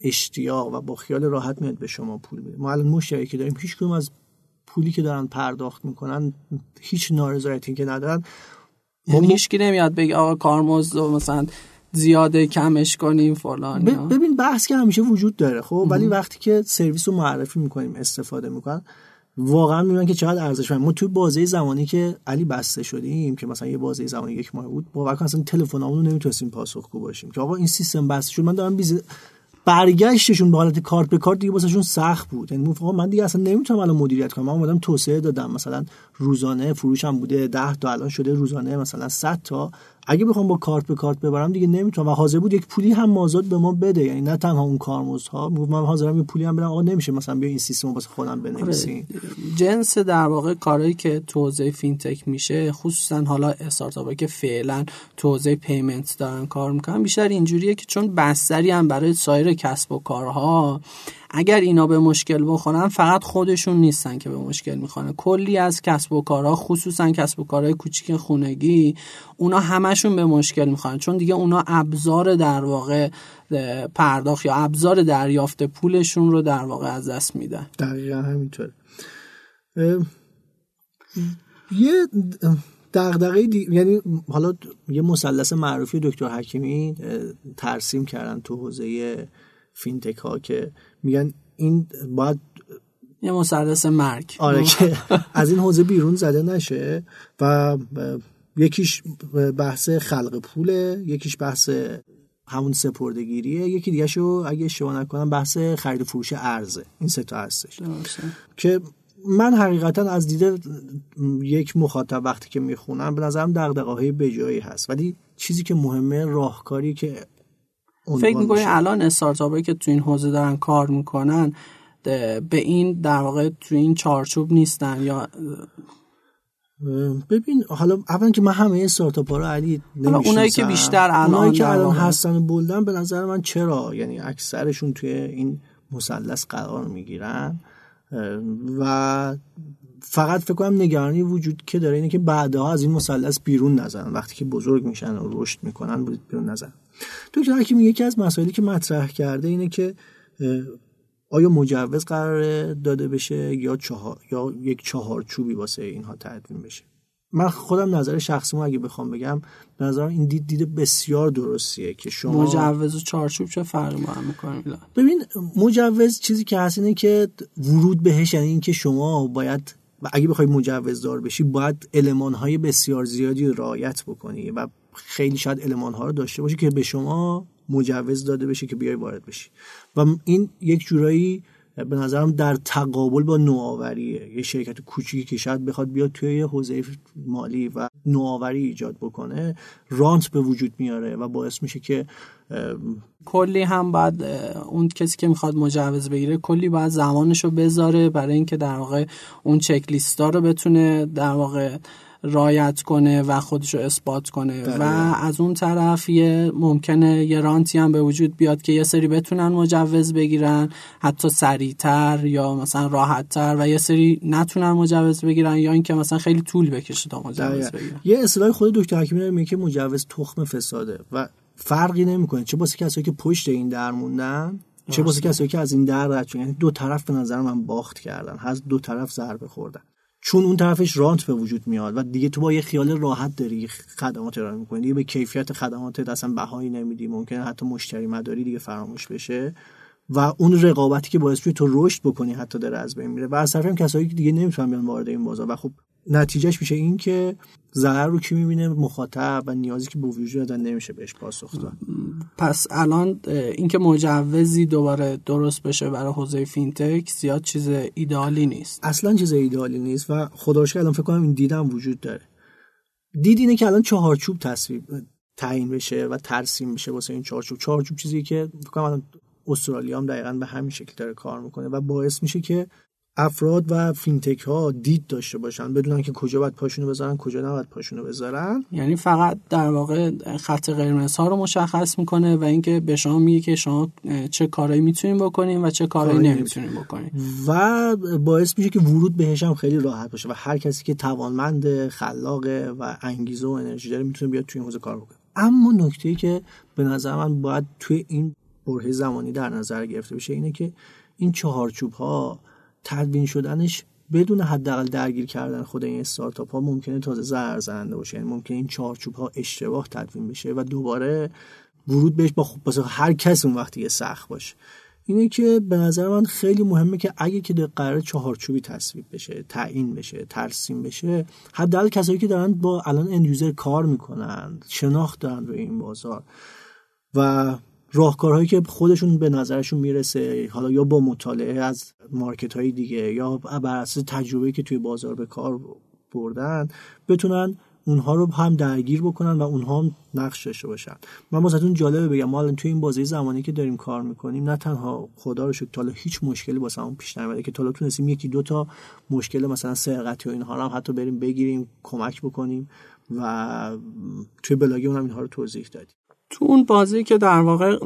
اشتیاق و با خیال راحت میاد به شما پول میده ما الان مشتری که داریم هیچ از پولی که دارن پرداخت می‌کنن هیچ نارضایتی که ندارن. یعنی هیچکی نمیاد بگه آقا کارمزد مثلا زیاده کمش کنیم فلان ببین بحث که همیشه وجود داره خب؟ ولی وقتی که سرویس رو معرفی می‌کنیم استفاده می‌کنن واقعا می‌بینن که چقدر ارزش ما توی بازه زمانی که علی بسته شدیم که مثلا یه بازه زمانی یک ماه بود باور کن اصلا تلفنمون رو نمی‌تونستیم پاسخگو باشیم که آقا این سیستم بسته شد. من دارم بیز... برگشتشون به حالت کارت به کارت دیگه واسهشون سخت بود. یعنی من دیگه اصلا نمی‌تونم الان مدیریت کنم. من اومدم توسعه دادم. مثلا روزانه فروشم بوده 10 تا الان شده روزانه مثلا 100 تا اگه بخوام با کارت به کارت ببرم دیگه نمی‌تونم. و حاضر بود یک پولی هم مازاد به ما بده. یعنی نه تنها اون کارمزدها. می‌گفت من حاضرم یه پولی هم بدم. آقا نمیشه مثلا بیا این سیستم واسه خودم بنویسین آره. جنس در واقع کارهایی که تو حوزه fintech میشه خصوصا حالا استارتاپی که فعلا تو حوزه payment دارن کار می‌کنن بیشتر اینجوریه که چون بستری هم برای سایر کسب و کارها اگر اینا به مشکل بخورن فقط خودشون نیستن که به مشکل می‌خورن کلی از کسب و کارها خصوصا کسب و کارهای کوچیک خونگی اونا همشون به مشکل می‌خوان چون دیگه اونا ابزار در واقع پرداخت یا ابزار دریافت پولشون رو در واقع از دست میدن. دقیقا همینطور یه دغدغه دی... یعنی حالا یه مثلث معروفی دکتر حکیمی ترسیم کردن تو حوزه فینتک ها که میگن این باید یه مسدس مرگ. آره که از این حوزه بیرون زده نشه و یکیش بحث خلق پوله یکیش بحث همون سپردگیریه یکی دیگه شو اگه اشتباه نکنم بحث خرید فروش ارزه. این سه تا هستش که من حقیقتا از دیده یک مخاطب وقتی که می‌خونم به نظرم دغدغه های بجایی هست. ولی چیزی که مهمه راهکاری که فکر می‌کنی الان استارتاپی که تو این حوزه دارن کار می‌کنن به این در واقع تو این چارچوب نیستن یا ببین حالا اولا که من همه استارتاپ ها رو علی اونایی که بیشتر الان اونایی که الان هستن و بلدن به نظر من چرا؟ یعنی اکثرشون توی این مثلث قرار می‌گیرن؟ و فقط فکر کنم نگرانی وجود که داره اینه که بعدها از این مثلث بیرون نزنن. وقتی که بزرگ میشن و رشد می‌کنن بیرون نزنن. دکتر حکیم یکی از مسائلی که مطرح کرده اینه که آیا مجوز قرار داده بشه یا چهار یا یک چهارچوبی واسه اینها تدوین بشه؟ من خودم نظر شخصی اگه بخوام بگم نظر این دید دید بسیار درستیه که شما مجوز و چارچوب چه فرقی با هم می‌کنه؟ ببین مجوز چیزی که هست اینه که ورود بهش یعنی اینکه شما باید و اگه بخوای مجوز دار بشی باید علمان های بسیار زیادی رعایت بکنی و خیلی شاید علمان ها رو داشته باشی که به شما مجوز داده بشه که بیای وارد بشی. و این یک جورایی به نظرم در تقابل با نوآوریه یه شرکت کوچیکی که شاید بخواد بیاد توی یه حوزه مالی و نوآوری ایجاد بکنه رانت به وجود میاره و باعث میشه که کلی هم بعد اون کسی که می‌خواد مجوز بگیره کلی باید زمانش رو بذاره برای اینکه در واقع اون چک لیستا رو بتونه در واقع رایت کنه و خودش رو اثبات کنه. و از اون طرف یه ممکنه یه رانتی هم به وجود بیاد که یه سری بتونن مجوز بگیرن حتی سریعتر یا مثلا راحتتر و یه سری نتونن مجوز بگیرن یا اینکه مثلا خیلی طول بکشه تا مجوز بگیرن. یه اصطلاح خود دکتر حکیمی میگه که مجوز تخم فساده و فرقی نمی‌کنه. چه واسه کسایی که پشت این در موندن چه واسه کسایی که از این در رد یعنی دو طرف به نظر من باخت کردن. از دو طرف ضربه خوردن. چون اون طرفش رانت به وجود میاد و دیگه تو با یه خیال راحت داری خدمات ارائه می‌کنی. دیگه به کیفیت خدمات اصلا بهایی نمیدی. ممکنه حتی مشتری مداری دیگه فراموش بشه. و اون رقابتی که باعث تو رشد بکنی حتی داره از بین میره. و از طرف هم کسایی که دیگه نمی‌تونن بیان وارد این بازار. و خب نتیجهش میشه این که ضرر رو کی می‌بینه؟ مخاطب و نیازی که به وجود دادن نمیشه بهش پاسخ داد. پس الان اینکه مجوزی دوباره درست بشه برای حوزه فینتک زیاد چیز ایدئالی نیست. اصلا چیز ایدئالی نیست و خدا الان فکر کنم این دیدم وجود داره. دید اینه که الان چهارچوب تصویب تعیین بشه و ترسیم بشه واسه این چهارچوب. چهارچوب چیزی که فکر کنم الان استرالیا هم دقیقا به همین شکل داره کار می‌کنه و باعث میشه که افراد و فینتک ها دید داشته باشن بدونن که کجا باید پاشونو بذارن کجا نباید پاشونو بذارن. یعنی فقط در واقع خط قرمز ها رو مشخص می‌کنه و اینکه به شما میگه که شما چه کارایی می‌تونین بکنین و چه کارایی نمی‌تونین بکنین. و باعث میشه که ورود بهش هم خیلی راحت باشه و هر کسی که توانمند خلاقه و انگیزه و انرژی داره می‌تونه بیاد توی این حوزه کار بکنه. اما نکته که به نظر من باید توی این برهه زمانی در نظر گرفته بشه اینه که این چهارچوب ها تدوین شدنش بدون حداقل درگیر کردن خود این استارتاپ ها ممکنه تازه ضرر زننده باشه. یعنی ممکنه این چهارچوب ها اشتباه تدوین بشه و دوباره ورود بهش با خب هر کس اون وقتی سخت باشه. اینه که به نظر من خیلی مهمه که اگه که قرار چهارچوبی تصویب بشه تعیین بشه ترسیم بشه حداقل کسایی که دارن با الان اند کار می‌کنن شناخت دارن روی این بازار. و راهکارهایی که خودشون به نظرشون می‌رسه حالا یا با مطالعه از مارکت های دیگه یا بر اساس تجربه که توی بازار به کار بردن بتونن اونها رو هم درگیر بکنن و اونها هم نقش داشته باشن. من واسهتون جالبه بگم ما الان توی این بازی زمانی که داریم کار می‌کنیم نه تنها خدا رو شکر تا هیچ مشکلی واسمون پیش نیومده که تا تونستیم یکی دو تا مشکل مثلا سرقتی و اینها رو هم حتی بریم بگیریم کمک بکنیم و توی بلاگی اونم اینها رو توضیح دادیم. تو اون بازی که در واقع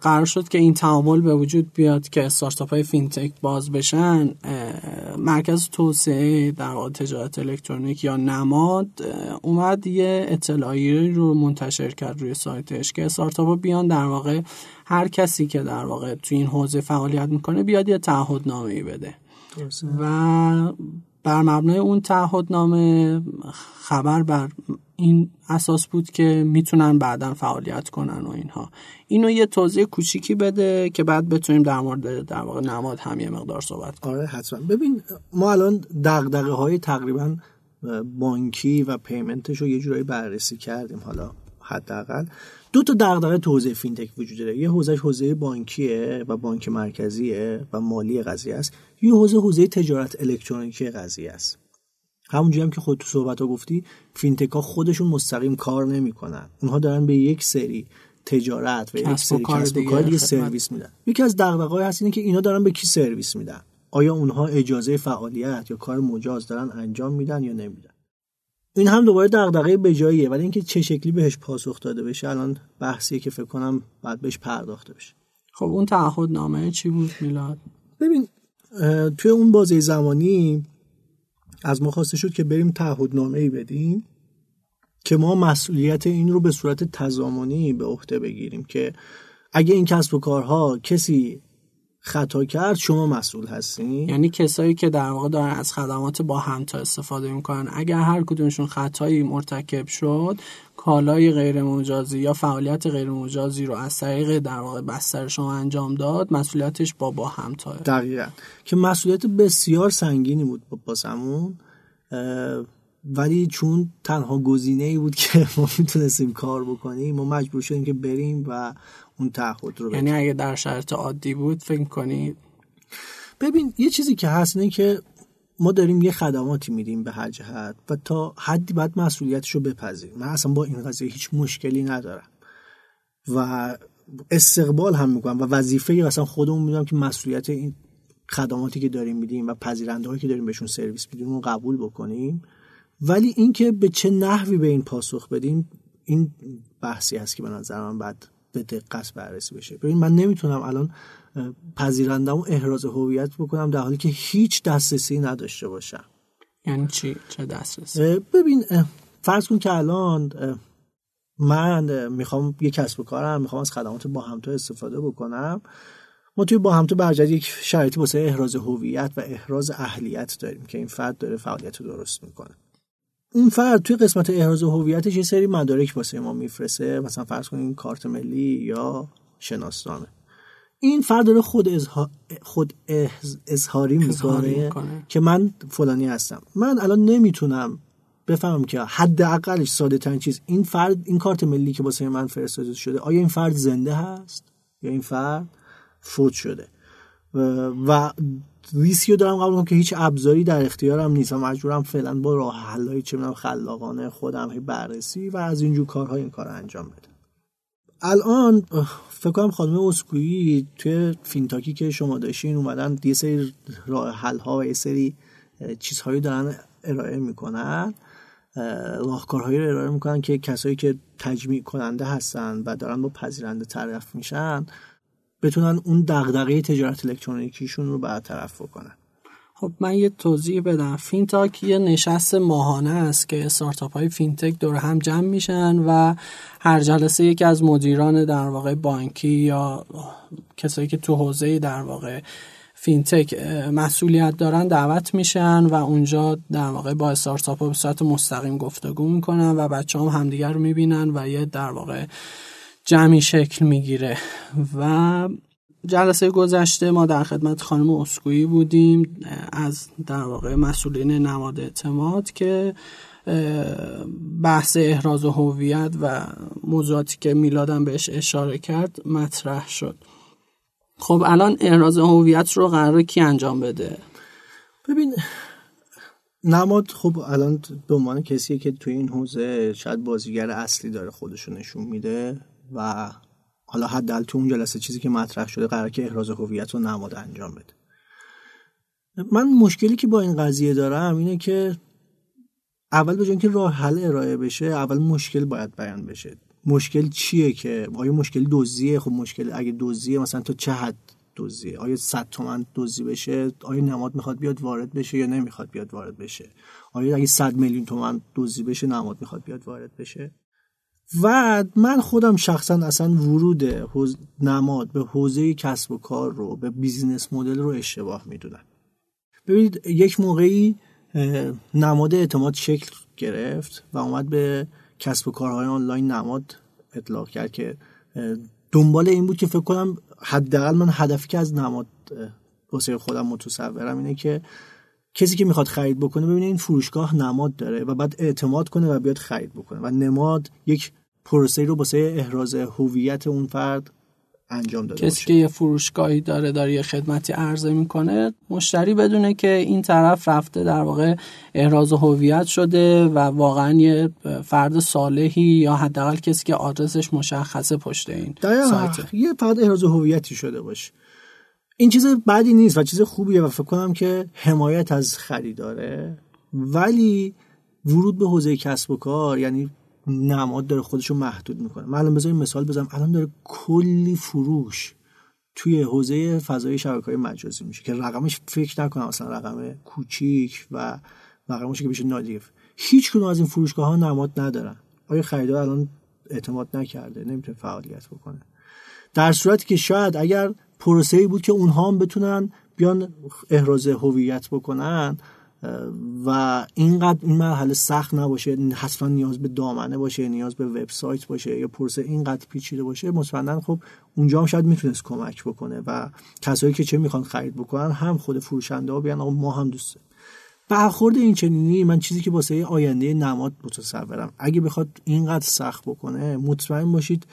قرار شد که این تعامل به وجود بیاد که استارتاپ های fintech باز بشن مرکز توسعه در واقع تجارت الکترونیک یا نماد اومد یه اطلاعی رو منتشر کرد روی سایتش که استارتاپ ها بیان در واقع هر کسی که در واقع تو این حوزه فعالیت می‌کنه بیاد یه تعهدنامه ای بده و بر مبنای اون تعهدنامه خبر بر این اساس بود که می‌تونن بعدا فعالیت کنن و اینها. اینو یه توضیح کوچیکی بده که بعد بتونیم در مورد در واقع نماد هم یه مقدار صحبت کنیم. آره حتما. ببین ما الان دغدغه های تقریبا بانکی و payment ش رو یه جورایی بررسی کردیم حالا حداقل. دو تا دغدغه تو حوزه fintech وجود داره. یه حوزه حوزه بانکیه و بانک مرکزیه و مالی قضیه است. یه حوزه حوزه تجارت الکترونیکی قضیه است. همونجوری هم که خود تو صحبت ها گفتی fintech ها خودشون مستقیم کار نمی‌کنن. اونها دارن به یک سری تجارت و یک سری کسب و کار دیگه سرویس میدن. یکی از دغدغه‌های هست اینه که اینا دارن به کی سرویس میدن؟ آیا اونها اجازه فعالیت یا کار مجاز دارن انجام میدن یا نمیدن؟ این هم دوباره دغدغه به جاییه ولی اینکه چه شکلی بهش پاسخ داده بشه الان بحثیه که فکر کنم بعد بهش پرداخته بشه. خب اون تعهدنامه چی بود میلاد؟ ببین توی اون بازه زمانی از ما خواسته شد که بریم تعهدنامه ای بدیم که ما مسئولیت این رو به صورت تضامنی به عهده بگیریم که اگه این کسب و کارها کسی خطا کرد شما مسئول هستین؟ یعنی کسایی که در واقع دارن از خدمات با همتا استفاده می‌کنن. اگر هر کدومشون خطایی مرتکب شد کالای غیر مجازی یا فعالیت غیر مجازی رو از طریق در واقع بستر شما انجام داد مسئولیتش با با همتا. دقیقا. که مسئولیت بسیار سنگینی بود باسمون ولی چون تنها گزینه ای بود که ما می‌تونستیم کار بکنیم ما مجبور شدیم که بریم و اون تعهد رو یعنی اگه در شرط عادی بود فکر کنید ببین یه چیزی که هست اینه که ما داریم یه خدماتی میدیم به هر جهت و تا حدی باید مسئولیتش رو بپذیریم. من اصلا با این قضیه هیچ مشکلی ندارم. و استقبال هم می‌کنم و وظیفه اصلا خودمون می‌دونم که مسئولیت این خدماتی که داریم میدیم و پذیرنده هایی که داریم بهشون سرویس میدیم رو قبول بکنیم. ولی اینکه به چه نحوی به این پاسخ بدیم این بحثی هست که به نظر من بعد به دقت بررسی بشه. ببین من نمی‌تونم الان پذیرندم و احراز هویت بکنم در حالی که هیچ دسترسی نداشته باشم. یعنی چی؟ چه دسترسی؟ ببین فرض کن که الان من می‌خوام یه کسب و کارم می‌خوام از خدمات با همتا استفاده بکنم. ما توی با هم تو برجد یک شرایطی واسه احراز هویت و احراز اهلیت داریم که این فرد داره فعالیت رو درست می‌کنه. اون فرد توی قسمت احراز هویتش یه سری مدارک واسه ما میفرسته. مثلا فرض کنیم کارت ملی یا شناسنامه. این فرد داره خود, خود اظهاری می‌کنه که من فلانی هستم. من الان نمی‌تونم بفهمم که حداقلش ساده ترین چیز این فرد این کارت ملی که واسه من فرستاده شده آیا این فرد زنده هست؟ یا این فرد فوت شده؟ و ریسکیو دارم قبول که هیچ ابزاری در اختیارم نیست و مجبورم فعلا با راه حلای چه می‌دونم خلاقانه خودم بررسی و از اینجور کارها این کار انجام بدم. الان فکر کنم خانم اسکویی توی فینتاکی که شما داشتین اومدن یه سری راه حل و یه سری چیزهایی دارن ارائه می‌کنن راهکارهایی رو ارائه می‌کنن که کسایی که تجمیع کننده هستن و دارن با پذیرنده طرف میشن بتونن اون دغدغه تجارت الکترونیکیشون رو برطرف بکنن. خب من یه توضیح بدم. فینتاک یه نشست ماهانه است که استارتاپ های fintech دور هم جمع میشن و هر جلسه یکی از مدیران در واقع بانکی یا کسایی که تو حوزه در واقع fintech مسئولیت دارن دعوت میشن و اونجا در واقع با استارتاپ ها به صورت مستقیم گفتگو می‌کنن و بچه‌ها هم همدیگر رو می‌بینن و یه در واقع جمعی شکل می‌گیره. و جلسه گذشته ما در خدمت خانم اسکویی بودیم از در واقع مسئولین نماد اعتماد که بحث احراز هویت و موضوعاتی که میلادم بهش اشاره کرد مطرح شد. خب الان احراز هویت رو قرار کی انجام بده؟ ببین نماد خب الان به عنوان کسیه که توی این حوزه شاید بازیگر اصلی داره خودشو نشون میده. و حالا حداقل تو اون جلسه چیزی که مطرح شده قرار که احراز هویت رو نماد انجام بده. من مشکلی که با این قضیه دارم اینه که اول به که راه حل ارائه بشه اول مشکل باید بیان بشه. مشکل چیه که آیا مشکل دزدیه؟ خب مشکل اگه دزدیه مثلا تا چه حد دزدیه؟ آیا 100 تومن دزدی بشه؟ آیا نماد می‌خواد بیاد وارد بشه یا نمی‌خواد بیاد وارد بشه؟ آیا اگه 100 میلیون تومن دزدی بشه نماد می‌خواد بیاد وارد بشه؟ و من خودم شخصا اصلا ورود نماد به حوزه کسب و کار رو به بیزینس مدل رو اشتباه می‌دونم. ببینید یک موقعی نماد اعتماد شکل گرفت و اومد به کسب و کارهای آنلاین نماد اطلاق کرد که دنبال این بود که فکر کنم حداقل من هدفی که از نماد واسه خودم متصورم اینه که کسی که می‌خواد خرید بکنه ببینه این فروشگاه نماد داره و بعد اعتماد کنه و بیاد خرید بکنه. و نماد یک پروسه رو واسه احراز هویت اون فرد انجام داده کسی که یه فروشگاهی داره داره یه خدمتی عرضه می‌کنه مشتری بدونه که این طرف رفته در واقع احراز هویت شده و واقعا یه فرد صالحی یا حداقل کسی که آدرسش مشخصه پشت این سایت. یه فرد احراز هویتی شده باشه. این چیز بدی نیست و چیز خوبیه و فکر کنم که حمایت از خریداره. ولی ورود به حوزه کسب و کار یعنی نماد داره خودشو محدود می‌کنه. من الان بذاریم مثال بزنم. الان داره کلی فروش توی حوزه فضای شبکه های مجازی میشه که رقمش فکر نکنم مثلا رقم کوچیک و رقمش که بشه نادیف. هیچ کنون از این فروشگاه ها نماد ندارن. آیا خریدار الان اعتماد نکرده؟ نمی‌تونه فعالیت بکنه. در صورتی که شاید اگر پروسه ای بود که اونها هم بتونن بیان احراز هویت بکنن و اینقدر این مرحله سخت نباشه حتما نیاز به دامنه باشه نیاز به وبسایت باشه یا پرسه اینقدر پیچیده باشه مطمئنا خب اونجا هم شاید می‌تونست کمک بکنه و کسایی که چه می‌خوان خرید بکنن هم خود فروشنده ها بیان ما هم دوست برخورد این چنینی من چیزی که واسه آینده نماد متصورم. اگه بخواد اینقدر سخت بکنه مطمئن باشید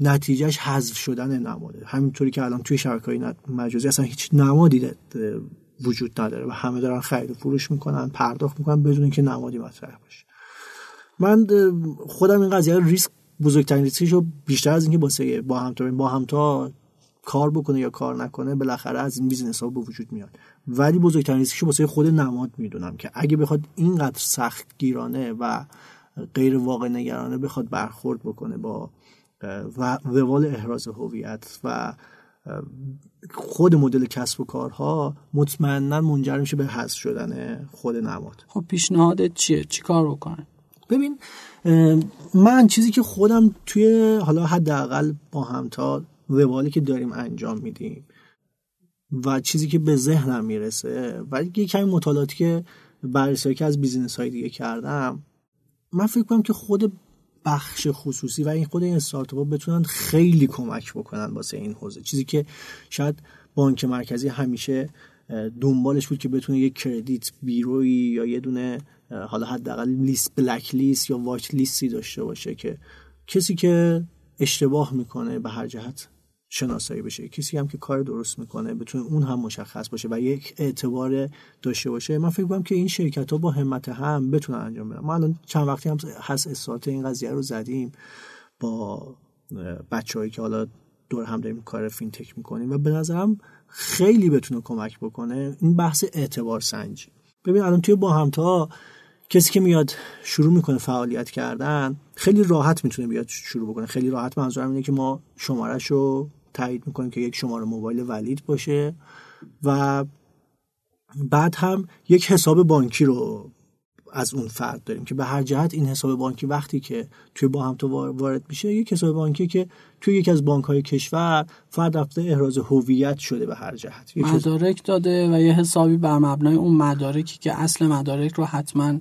نتیجهش حذف شدن نماده. همینطوری که الان توی شبکه های مجازی اصلا هیچ نمادی وجود نداره و همه دارن خرید و فروش می‌کنن پرداخت می‌کنن بدون اینکه نمادی مطرح باشه. من خودم این قضیه ریسک بزرگترین ریسکش رو بیشتر از اینکه واسه با همتا با همتا کار بکنه یا کار نکنه بالاخره از این business ها به وجود میاد. ولی بزرگترین ریسکش واسه خود نماد می‌دونم که اگه بخواد اینقدر سخت گیرانه و غیر واقع نگرانه بخواد برخورد بکنه با و روال احراز هویت و خود مدل کسب و کارها مطمئنا منجر میشه به حذف شدن خود نماد. خب پیشنهادت چیه؟ چی کار بکنن ببین من چیزی که خودم توی حالا حداقل با همتا روالی که داریم انجام میدیم و چیزی که به ذهنم می‌رسه و یه کمی مطالعاتی که بررسی که از business های دیگه کردم من فکر کنم که خود بخش خصوصی و این خود این استارتاپ بتونن خیلی کمک بکنن واسه این حوزه. چیزی که شاید بانک مرکزی همیشه دنبالش بود که بتونه یک credit bureau ی یا یه دونه حالا حداقل لیست black list یا watch list ی داشته باشه که کسی که اشتباه می‌کنه به هر جهت شناسایی بشه. کسی هم که کار درست می‌کنه بتونه اون هم مشخص باشه و یک اعتبار داشته باشه. من فکر کنم که این شرکت ها با همت هم بتونن انجام بدن. ما الان چند وقتی هم هست استارت این قضیه رو زدیم با بچههایی که حالا دور هم داریم کار فینتک می‌کنیم و به نظرم خیلی بتونه کمک بکنه. این بحث اعتبار سنجی ببین الان توی با همتا کسی که میاد شروع می‌کنه فعالیت کردن خیلی راحت می‌تونه بیاد شروع بکنه. خیلی راحت منظورم اینه که ما شمارش رو تایید می‌کنیم که یک شماره موبایل ولید باشه و بعد هم یک حساب بانکی رو از اون فرد داریم که به هر جهت این حساب بانکی وقتی که توی با هم تو وارد میشه یک حساب بانکی که توی یکی از بانک های کشور فرد رفته احراز هویت شده به هر جهت. مدارک داده و یه حسابی بر مبنای اون مدارکی که اصل مدارک رو حتما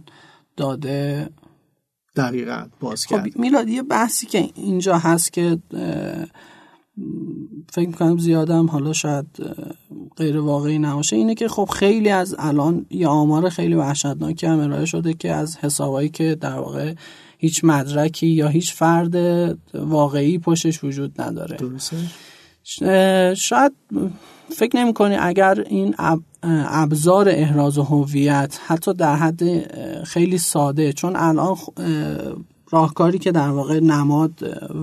داده. دقیقا باز خب میلاد یه بحثی که اینجا هست که فکر می‌کنم زیادم حالا شاید غیر واقعی نباشه. اینه که خب خیلی از الان یه آمار خیلی وحشتناکی هم ارائه شده که از حسابایی که در واقع هیچ مدرکی یا هیچ فرد واقعی پشتش وجود نداره. درسته؟ شاید فکر نمی کنی اگر این ابزار احراز هویت حتی در حد خیلی ساده چون الان راهکاری که در واقع نماد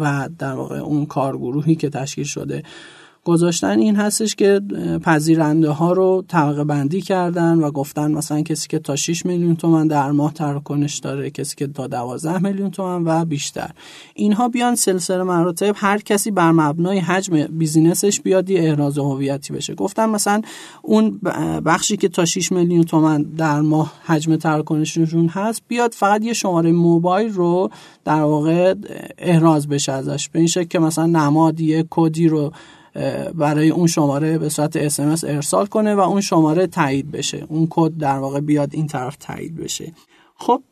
و در واقع اون کارگروهی که تشکیل شده گذاشتن این هستش که پذیرنده ها رو طبقه بندی کردن و گفتن مثلا کسی که تا 6 میلیون تومن در ماه تراکنش داره کسی که تا 12 میلیون تومن و بیشتر. اینها بیان سلسله مراتب هر کسی بر مبنای حجم بیزینسش بیاد یه احراز هویتی بشه. گفتن مثلا اون بخشی که تا 6 میلیون تومن در ماه حجم تراکنششون هست بیاد فقط یه شماره موبایل رو در واقع احراز بشه ازش. به این شکل که مثلا نمادی کدی رو برای اون شماره به صورت اسمس ارسال کنه و اون شماره تایید بشه. اون کد در واقع بیاد این طرف تایید بشه. خب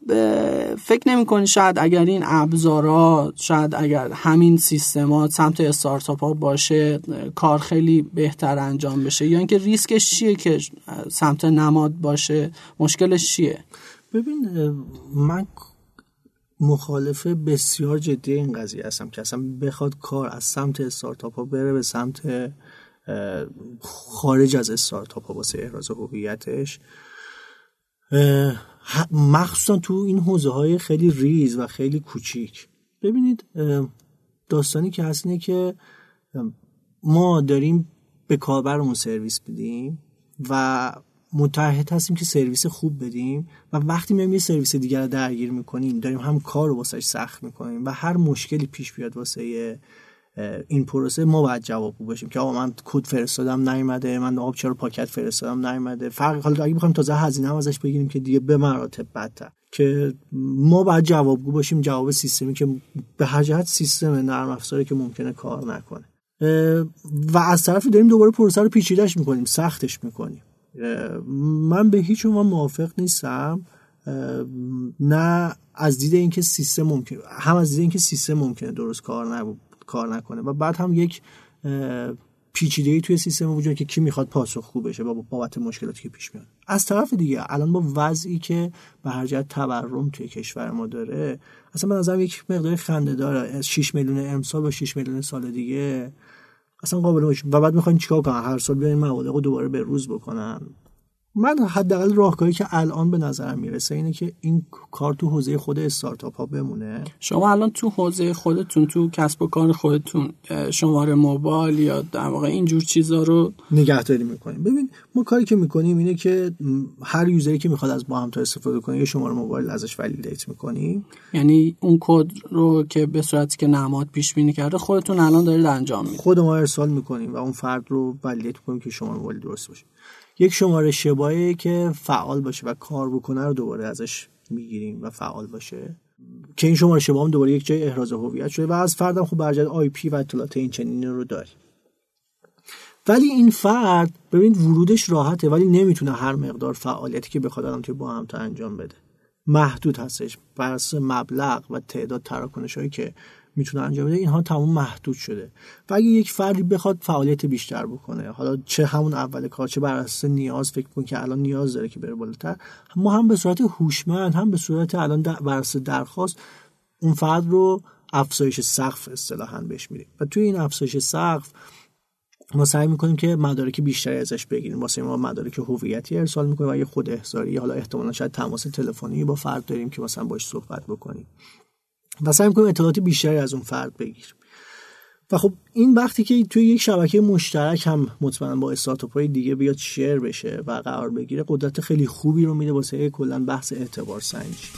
فکر نمی کنی شاید اگر این ابزارا شاید اگر همین سیستمات سمت استارتاپ ها باشه کار خیلی بهتر انجام بشه؟ یا اینکه ریسکش چیه که سمت نماد باشه؟ مشکلش چیه؟ ببین من مخالف بسیار جدی این قضیه هستم که اصلا بخواد کار از سمت استارتاپ ها بره به سمت خارج از استارتاپ ها واسه احراز هویتش. مخصوصا تو این حوزه های خیلی ریز و خیلی کوچیک. ببینید داستانی که هست اینه که ما داریم به کاربرمون سرویس بدیم و متعهد هستیم که سرویس خوب بدیم و وقتی میایم یه سرویس دیگر رو درگیر می‌کنیم داریم هم کار رو واسش سخت می‌کنیم و هر مشکلی پیش بیاد واسه این پروسه ما باید جواب باشیم که آقا من کد فرستادم نیومده من آب چرا پاکت فرستادم نیومده. فرق حالا اگه بخوایم تازه هزینه هم ازش بگیریم که دیگه به مراتب بدتر. که ما باید جوابگو باشیم جواب سیستمی که به هر جهت سیستم نرم افزاری که ممکنه کار نکنه. و از طرفی داریم دوباره پروسه رو پیچیدهش می‌کنیم سختش می‌کنیم. من به هیچ عنوان موافق نیستم نه از دید اینکه سیستم ممکن هم از دید اینکه سیستم ممکنه درست کار کار نکنه و بعد هم یک پیچیده ای توی سیستم وجود که کی می‌خواد پاسخ خوب بشه با بابت مشکلاتی که پیش میاد. از طرف دیگه الان با وضعی که به هر جهت تورم توی کشور ما داره اصلا به نظرم یک مقدار خنده داره. 6 میلیون امسال با 6 میلیون سال دیگه اصلا قابل و بعد می‌خواین چیکار کنن؟ هر سال بیاین مبالغ رو دوباره به روز بکنن من حداقل راهکاری که الان به نظرم می‌رسه اینه که این کار تو حوزه خود استارتاپ ها بمونه. شما الان تو حوزه خودتون تو کسب و کار خودتون شماره موبایل یا در واقع اینجور چیزا رو نگهداری می‌کنیم. ببین ما کاری که می‌کنیم اینه که هر یوزری که می‌خواد از با هم تا استفاده کنه یه شماره موبایل ازش ولیدیت می‌کنیم. یعنی اون کد رو که به صورتی که نماد پیش بینی کرده خودتون الان دارید انجام می‌دید. خود ما ارسال می‌کنیم و اون فرد رو ولیدیت می‌کنیم که شماره موبایل درست باشه. یک شماره شبایی که فعال باشه و کار بکنه رو دوباره ازش می‌گیریم و فعال باشه. که این شماره شما هم دوباره یک جای احراز هویت شده و از فردم خب برجد آی پی و اطلاعات این چنینی رو داری. ولی این فرد ببین ورودش راحته ولی نمی‌تونه هر مقدار فعالیتی که بخواد الان توی با هم انجام بده. محدود هستش بر مبلغ و تعداد تراکنش هایی که می‌تونه انجام بده اینها تمام محدود شده. و اگه یک فردی بخواد فعالیت بیشتر بکنه حالا چه همون اول کار چه بر اساس نیاز فکر کن که الان نیاز داره که بره بالاتر ما هم به صورت هوشمند هم به صورت الان بر اساس درخواست اون فرد رو افزایش سقف اصطلاحا بهش میدیم. و توی این افزایش سقف ما سعی می‌کنیم که مدارک بیشتری ازش بگیریم. واسه ما مدارک هویتی ارسال می‌کنیم و یه خود احضاری حالا احتمالا شاید تماس تلفنی با فرد داریم که مثلا باش صحبت بکنیم. و سعی می‌کنیم اطلاعات بیشتری از اون فرد بگیریم. و خب این وقتی که توی یک شبکه مشترک هم مطمئنا با استارتاپ های دیگه بیاد شیر بشه و قرار بگیره قدرت خیلی خوبی رو میده واسه کلا بحث اعتبار سنجی.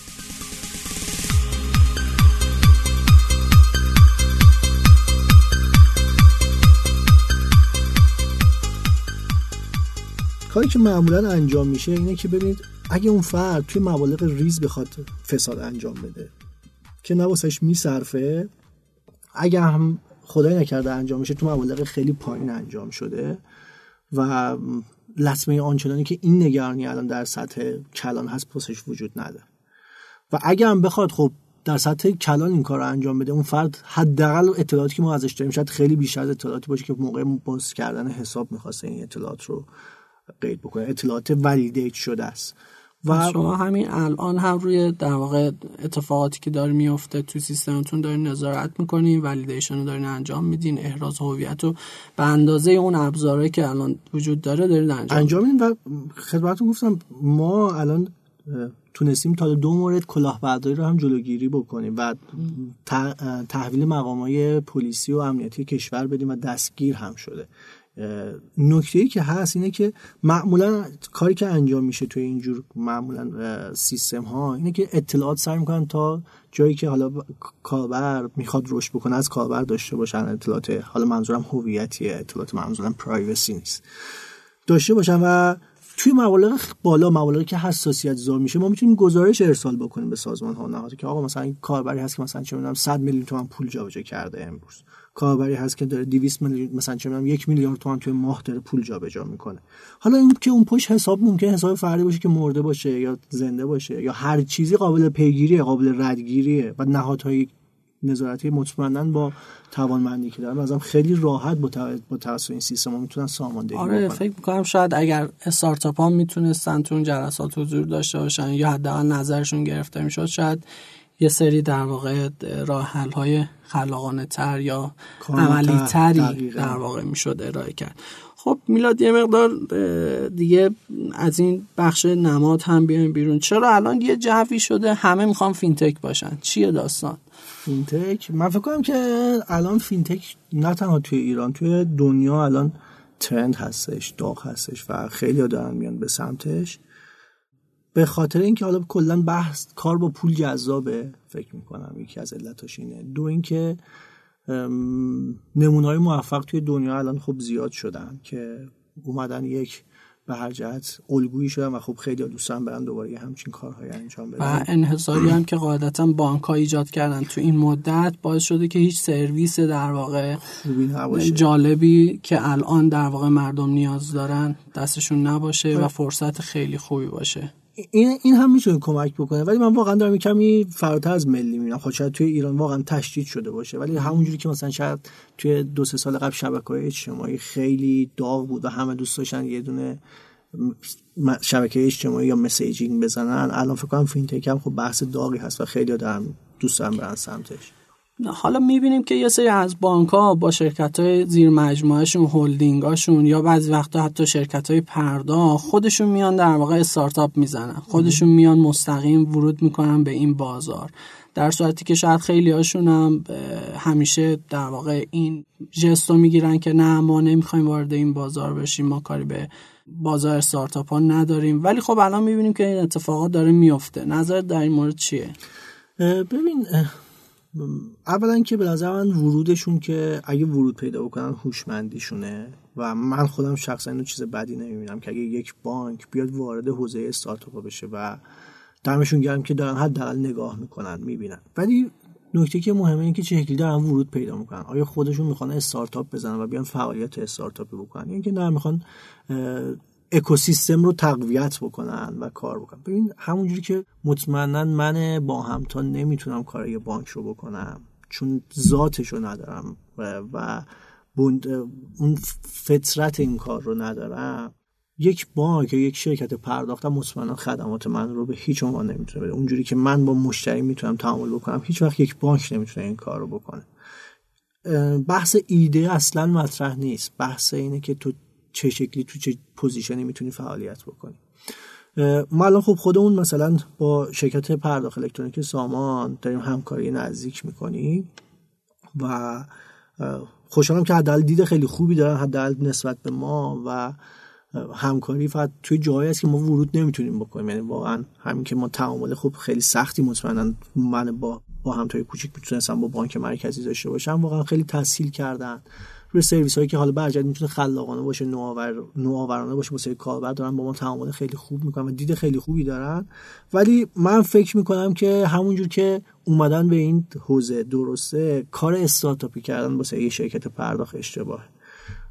کاری که معمولا انجام میشه اینه که ببینید اگه اون فرد توی مبالغ ریز بخواد فساد انجام بده که نواسش میصرفه. اگه هم خدای نکرده انجام میشه تو مبالغ خیلی پایین انجام شده. و لطمه آنچنانی که این نگرانی الان در سطح کلان هست پسش وجود نداره. و اگه هم بخواد خب در سطح کلان این کار رو انجام بده اون فرد حداقل اطلاعاتی که ما ازش داریم شاید خیلی بیشتر از اطلاعاتی باشه که موقع باز کردن حساب می‌خواسته این اطلاعات رو قید بکنه. اطلاعات ولیدیت شده است. و شما همین الان هم روی در واقع اتفاقاتی که داره میفته تو سیستمتون دارین نظارت می‌کنین ولیدیشن رو دارین انجام میدین احراز هویت رو به اندازه اون ابزارهایی که الان وجود داره دارین انجام انجام میدین و خدمتتون گفتم ما الان تونستیم تا دو مورد کلاهبرداری رو هم جلوگیری بکنیم و تحویل مقامای پلیسی و امنیتی کشور بدیم و دستگیر هم شده. نکته ای که هست اینه که معمولا کاری که انجام میشه توی اینجور معمولا سیستم ها اینه که اطلاعات سعی می‌کنن تا جایی که حالا کاربر می‌خواد رشد بکنه از کاربر داشته باشن. اطلاعات حالا منظورم هویتیه اطلاعات منظورم پرایوسی نیست. داشته باشن و توی مبالغ بالا مبالغی که حساسیت زا میشه ما می‌تونیم گزارش ارسال بکنیم به سازمان ها نهاد که آقا مثلا کاربری هست که مثلا چه می‌دونم 100 میلیون تومان پول جابجا کرده امروز. کاربری هست که داره 200 میلیون مثلا چه می‌دونم یک میلیارد تومان توی ماه داره پول جابجا می‌کنه. حالا این که اون پشت حساب ممکن حساب فردی باشه که مرده باشه یا زنده باشه یا هر چیزی قابل پیگیری قابل ردگیریه و نهادهای نظارتی مطمئنا با توانمندی که دارن. مثلا خیلی راحت با, با توسط این سیستم می‌تونن ساماندهی آره فکر می‌کنم شاید اگر استارتاپ ها می‌تونستن تو اون جلسات حضور داشته باشن یا حداقل نظرشون گرفته می‌شد شاید یه سری در واقع راه حل های خلاقانه تر یا عملی تری در واقع می‌شد ارائه کرد. خب میلاد یه مقدار دیگه از این بخش نماد هم بیایم بیرون. چرا الان یه جوی شده؟ همه می‌خوان fintech باشن. چیه داستان؟ fintech؟ من فکر کنم که الان fintech نه تنها توی ایران توی دنیا الان trend هستش داغ هستش و خیلی دارن میان به سمتش. به خاطر اینکه حالا کلا بحث کار با پول جذابه فکر می‌کنم یکی از علتاش اینه. دو اینکه نمونه های موفق توی دنیا الان خب زیاد شدن که اومدن یک به هر جهت الگویی شدن و خب خیلی دوستان برن دوباره همچین کارهایی انجام بدن. و انحصاری هم که قاعدتا بانک ها ایجاد کردن تو این مدت باعث شده که هیچ سرویس در واقع جالبی که الان در واقع مردم نیاز دارن دستشون نباشه و فرصت خیلی خوبی باشه. این این هم می‌تونه کمک بکنه ولی من واقعا دارم کمی فراتر از ملی می‌بینم. خب شاید توی ایران واقعا تشدید شده باشه ولی همونجوری که مثلا شاید توی دو سه سال قبل شبکه های اجتماعی خیلی داغ بود و همه دوست داشتن یه دونه شبکه اجتماعی یا messaging بزنن الان فکر کنم fintech هم خب بحث داغی هست و خیلی دارن دوست دارن برن سمتش. حالا می‌بینیم که یه سری از بانک ها با شرکت های زیر مجموعهشون هولدینگ هاشون یا بعضی وقتا حتی شرکت های پرداخت خودشون میان در واقع استارتاپ می‌زنن. خودشون میان مستقیم ورود می‌کنن به این بازار. در صورتی که شاید خیلی هاشون هم همیشه در واقع این جستو می‌گیرن که نه ما نمی‌خوایم وارد این بازار بشیم ما کاری به بازار استارتاپ ها نداریم. ولی خب الان می‌بینیم که این اتفاقات داره میفته نظر در این مورد چیه؟ ببین اولا که به نظر من ورودشون که اگه ورود پیدا بکنن هوشمندیشونه و من خودم شخصا اینو چیز بدی نمی‌بینم که اگه یک بانک بیاد وارد حوزه استارتاپ بشه و دمشون گرم که دارن حداقل نگاه می‌کنن می‌بینن. ولی نکته که مهمه این که چه شکلی دارن ورود پیدا می‌کنن. آیا خودشون می‌خوان استارتاپ بزنن و بیان فعالیت استارتاپی بکنن؟ یا اینکه نه می‌خوان اکوسیستم رو تقویت بکنن و کار بکنن. ببین همونجوری که مطمئنا من با همتا نمی‌تونم کار یه بانک رو بکنم چون ذاتش رو ندارم و, و اون فطرت این کار رو ندارم. یک بانک یا یک شرکت پرداختم مطمئنا خدمات من رو به هیچ عنوان نمی‌تونه بده. اونجوری که من با مشتری می‌تونم تعامل بکنم هیچ وقت یک بانک نمی‌تونه این کار رو بکنه. بحث ایده اصلا مطرح نیست. بحث اینه که تو چه شکلی تو چه position ی می‌تونی فعالیت بکنی. ما الان خب خودمون مثلا با شرکت پرداخت الکترونیک سامان داریم همکاری نزدیک می‌کنیم و خوشحالم که حداقل دید خیلی خوبی دارن حداقل نسبت به ما و همکاری فقط توی جایی است که ما ورود نمی‌تونیم بکنیم. یعنی واقعا همین که ما تعامل خوب خیلی سختی مطمئنا من با با همتای کوچیک می‌تونستم با بانک مرکزی داشته باشم واقعا خیلی تسهیل کردن. روی سرویس هایی که حالا برجت می‌تونه خلاقانه باشه نوآور نوآورانه باشه واسه کاربر دارن با ما تعامل خیلی خوب می‌کنن و دید خیلی خوبی دارن. ولی من فکر می‌کنم که همونجور که اومدن به این حوزه درسته کار استارتاپی کردن واسه یه شرکت پرداخت اشتباهه.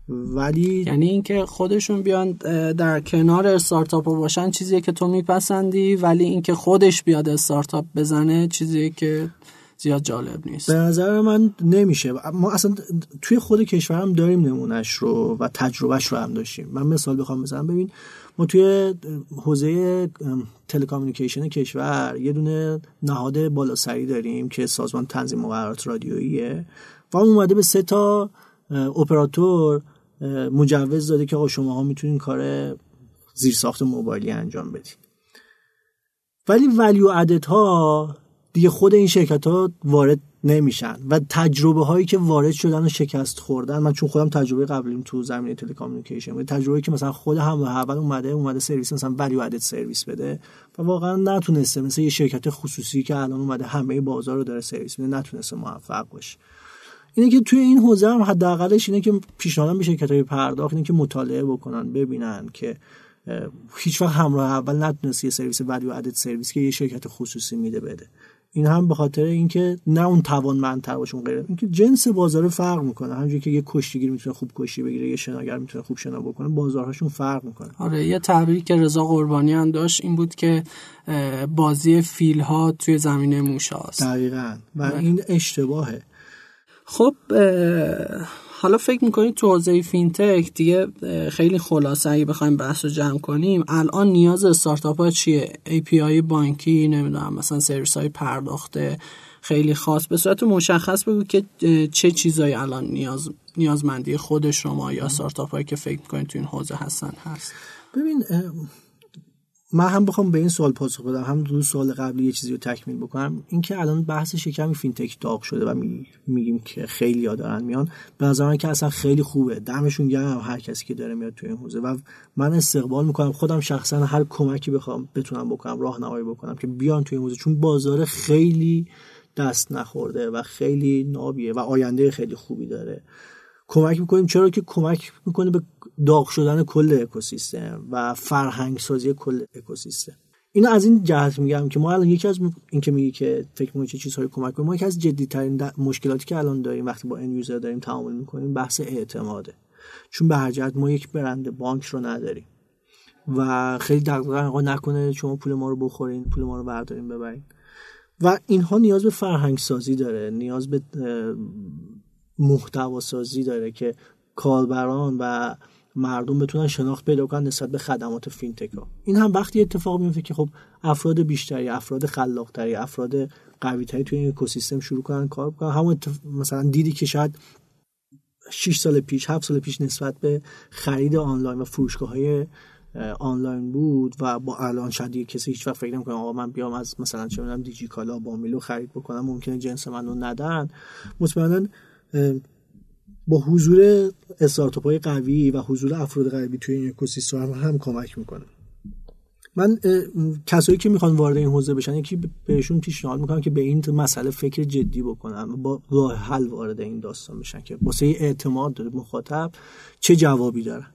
ولی یعنی اینکه خودشون بیان در کنار استارتاپ باشن چیزیه که تو میپسندی ولی اینکه خودش بیاد استارتاپ بزنه چیزیه که زیاد جالب نیست. به نظر من نمیشه. ما اصلا توی خود کشورم داریم نمونش رو و تجربهش رو هم داشتیم. من مثال بخوام بزنم. ببین ما توی حوزه telecommunication کشور یه دونه نهاد بالاسری داریم که سازمان تنظیم مقررات رادیوییه و اومده به سه تا اپراتور مجوز داده که آقا شما ها می‌تونین کار زیرساخت موبایلی انجام بدین. ولی value added ها دیگه خود این شرکت ها وارد نمیشن و تجربه هایی که وارد شدن و شکست خوردن من چون خودم تجربه قبلیم تو زمینه تلکامیونیکیشن بود تجربه که مثلا خود هم اول اومده اومده سرویس مثلا value added service بده و واقعا نتونسته مثل یه شرکت خصوصی که الان اومده همه بازار رو داره سرویس میده نتونسته موفق باشه. اینه که توی این حوزه هم حداقلش اینه که پیشنهادم به شرکت های پرداخت اینه که مطالعه بکنن ببینن که هیچ وقت همراه اول نتونست یه سرویس ولیو ادد سرویس که یه شرکت خصوصی میده بده. این هم به خاطر اینکه نه اون توانمندتر باشه اون غیره اینکه جنس بازار فرق می‌کنه. همونجوری که یه کشتیگیر می‌تونه خوب کشتی بگیره یه شناگر می‌تونه خوب شنا بکنه بازارهاشون فرق می‌کنه. آره یه تعبیری که رضا قربانیان داشت این بود که بازی فیل ها توی زمینه موشاست. دقیقا. و این اشتباهه. خب حالا فکر می‌کنید تو حوزه فینتک دیگه خیلی خلاصه اگه بخوایم بحث رو جمع کنیم الان نیاز استارتاپ ها چیه API بانکی نمی‌دونم مثلا سرویس های پرداخته خیلی خاص. به صورت مشخص بگو که چه چیزایی الان نیاز نیازمندی خود شما یا استارتاپ هایی که فکر می‌کنید تو این حوزه هستن هست؟ ببین من هم بخوام به این سوال پاسخ بدم. هم دو سال قبلی یه چیزی رو تکمیل بکنم. اینکه الان بحث شکمی فینتک داغ شده و میگیم که خیلی ها دارن میان. به نظر که اصلا خیلی خوبه. دمشون گرم هر کسی که داره میاد تو این حوزه. و من استقبال می‌کنم. خودم شخصا هر کمکی بخوام بتونم بکنم راهنمایی بکنم که بیان تو این حوزه. چون بازار خیلی دست نخورده و خیلی نابیه و آینده خیلی خوبی داره. کمک می‌کنیم. چرا که کمک می‌کنه به داغ شدن کل اکوسیستم و فرهنگ سازی کل اکوسیستم. اینو از این جهت میگم که ما الان یکی از این که میگی که فکر می‌کنی چه چیزهایی کمک کنیم ما یکی از جدیترین مشکلاتی که الان داریم وقتی با این یوزر داریم تعامل می‌کنیم بحث اعتماده. چون به هر جهت ما یک برند بانک رو نداریم و خیلی دقیقا نکنه شما پول ما رو بخورین پول ما رو بردارین ببرین. و اینها نیاز به فرهنگ سازی داره نیاز به محتوا سازی داره که کاربران و مردم بتونن شناخت پیدا کنن نسبت به خدمات فینتک ها. این هم وقتی اتفاق میفته که خب افراد بیشتری افراد خلاقتری افراد قوی تری توی این اکوسیستم شروع کنن کار بکنن همون مثلا دیدی که شاید 6 سال پیش 7 سال پیش نسبت به خرید آنلاین و فروشگاه های آنلاین بود و با الان شاید کسی هیچ فکر نمی‌کنه آقا من بیام از مثلا چه می‌دونم دیجی کالا با میلو خرید بکنم ممکنه جنس منو ندن. مطمئنا با حضور استارتاپ های قوی و حضور افراد قوی توی این اکوسیستم هم, کمک می‌کنه. من کسایی که می‌خوان وارد این حوزه بشن یکی بهشون پیشنهاد می‌کنم که به این مسئله فکر جدی بکنن با راه حل وارد این داستان بشن که واسه اعتماد داره مخاطب چه جوابی دارن.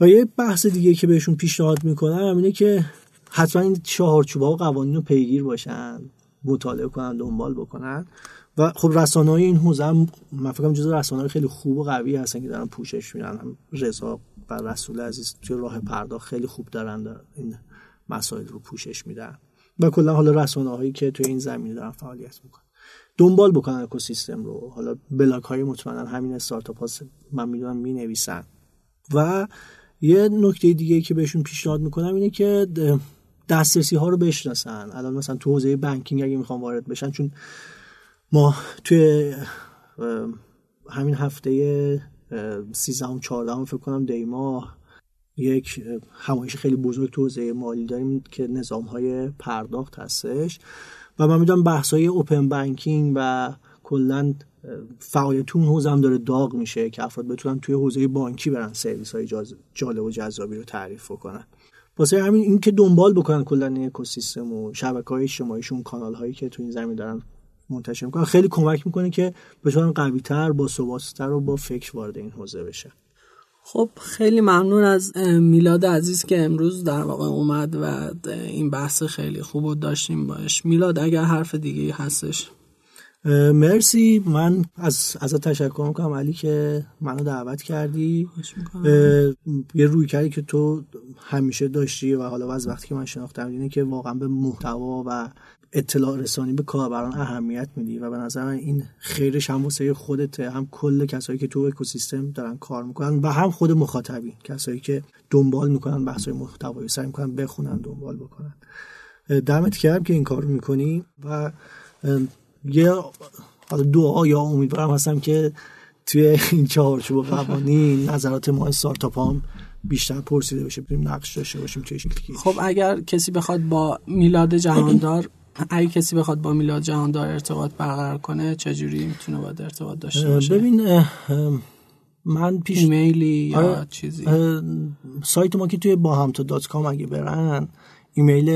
و یه بحث دیگه که بهشون پیشنهاد می‌کنم اینه که حتما این چهارچوبا و قوانین رو پیگیر باشن. مطالعه کنن دنبال بکنن. و خب رسانه های این حوزه هم من فکر جزو رسانه خیلی خوب و قوی هستن که دارن پوشش میدن. هم رضا و رسول عزیز توی راه پرداخت خیلی خوب دارن این مسائل رو پوشش میدن. و کلا حالا رسانه هایی که توی این زمینه دارن فعالیت می‌کنن. دنبال بکنن اکوسیستم رو. حالا بلاک های مطمئنا همین استارتاپ ها من می‌دونم می نویسن و یه نکته دیگه که بهشون پیشنهاد می‌کنم اینه که دسترسی ها رو بشناسن. الان مثلا تو حوزه بانکینگ اگه می‌خوام وارد بشن چون ما توی همین هفته 13 و 14 فکر کنم دیما یک همایش خیلی بزرگ تو حوزه مالی داریم که نظام های پرداخت هستش. و من می‌دونم بحث های اوپن بانکینگ و کلا فعالیت اون حوزه هم داره داغ میشه که افراد بتونن توی حوزه بانکی برن سرویس های جالب و جذابی رو تعریف کنن واسه همین این که دنبال بکنن کلا این اکوسیستم و شبکه های اجتماعیشون کانال هایی که تو این زمین دارن منتشر می‌کنن خیلی کمک می‌کنه که بتونن قوی تر با ثباتتر و با فکر وارد این حوزه بشه. خب خیلی ممنون از میلاد عزیز که امروز در واقع اومد و این بحث خیلی خوب داشتیم باش. میلاد اگر حرف دیگه هستش؟ مرسی. من از ازت تشکر می‌کنم علی که منو دعوت کردی. یه روی کردی که تو همیشه داشتی و حالا از وقتی که من شناختم اینه که واقعا به محتوا و اطلاع رسانی به کاربران اهمیت میدی و به نظر من این خیرش هم واسه خودت هم کل کسایی که تو اکوسیستم دارن کار می‌کنن و هم خود مخاطبین کسایی که دنبال می‌کنن بحث محتوایی سعی می‌کنن بخونن دنبال بکنن. دمت کردم که این کار می‌کنی و یه دعا یا امیدوارم هستم که توی این چهارچوب قوانین نظرات ما استارتاپ هم بیشتر پرسیده بشه بریم نقش داشته باشیم توی خب اگر کسی بخواد با میلاد جهاندار اگه کسی بخواد با میلاد جهاندار ارتباط برقرار کنه چجوری می‌تونه باید ارتباط داشته باشه؟ ببین من پیش ایمیلی یا آره، چیزی؟ سایت ما که توی با هم دات کام اگه برن ایمیل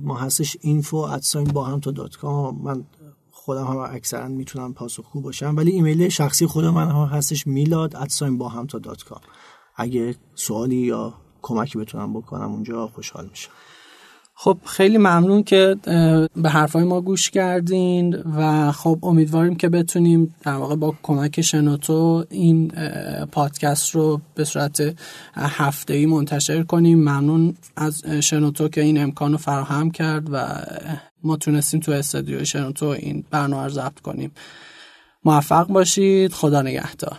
ما هستش info at باهمتا dot com. من خودم هم اکثرا می‌تونم پاسخگو باشم ولی ایمیل شخصی خود من هم هستش میلاد at sign باهمتا dot com. اگه سوالی یا کمکی بتونم بکنم اونجا خوشحال میشم. خب خیلی ممنون که به حرفای ما گوش کردین و خب امیدواریم که بتونیم در واقع با کمک شنوتو این پادکست رو به صورت هفته ای منتشر کنیم. ممنون از شنوتو که این امکان رو فراهم کرد و ما تونستیم تو استودیو شنوتو این برنامه رو ضبط کنیم. موفق باشید. خدا نگهدار.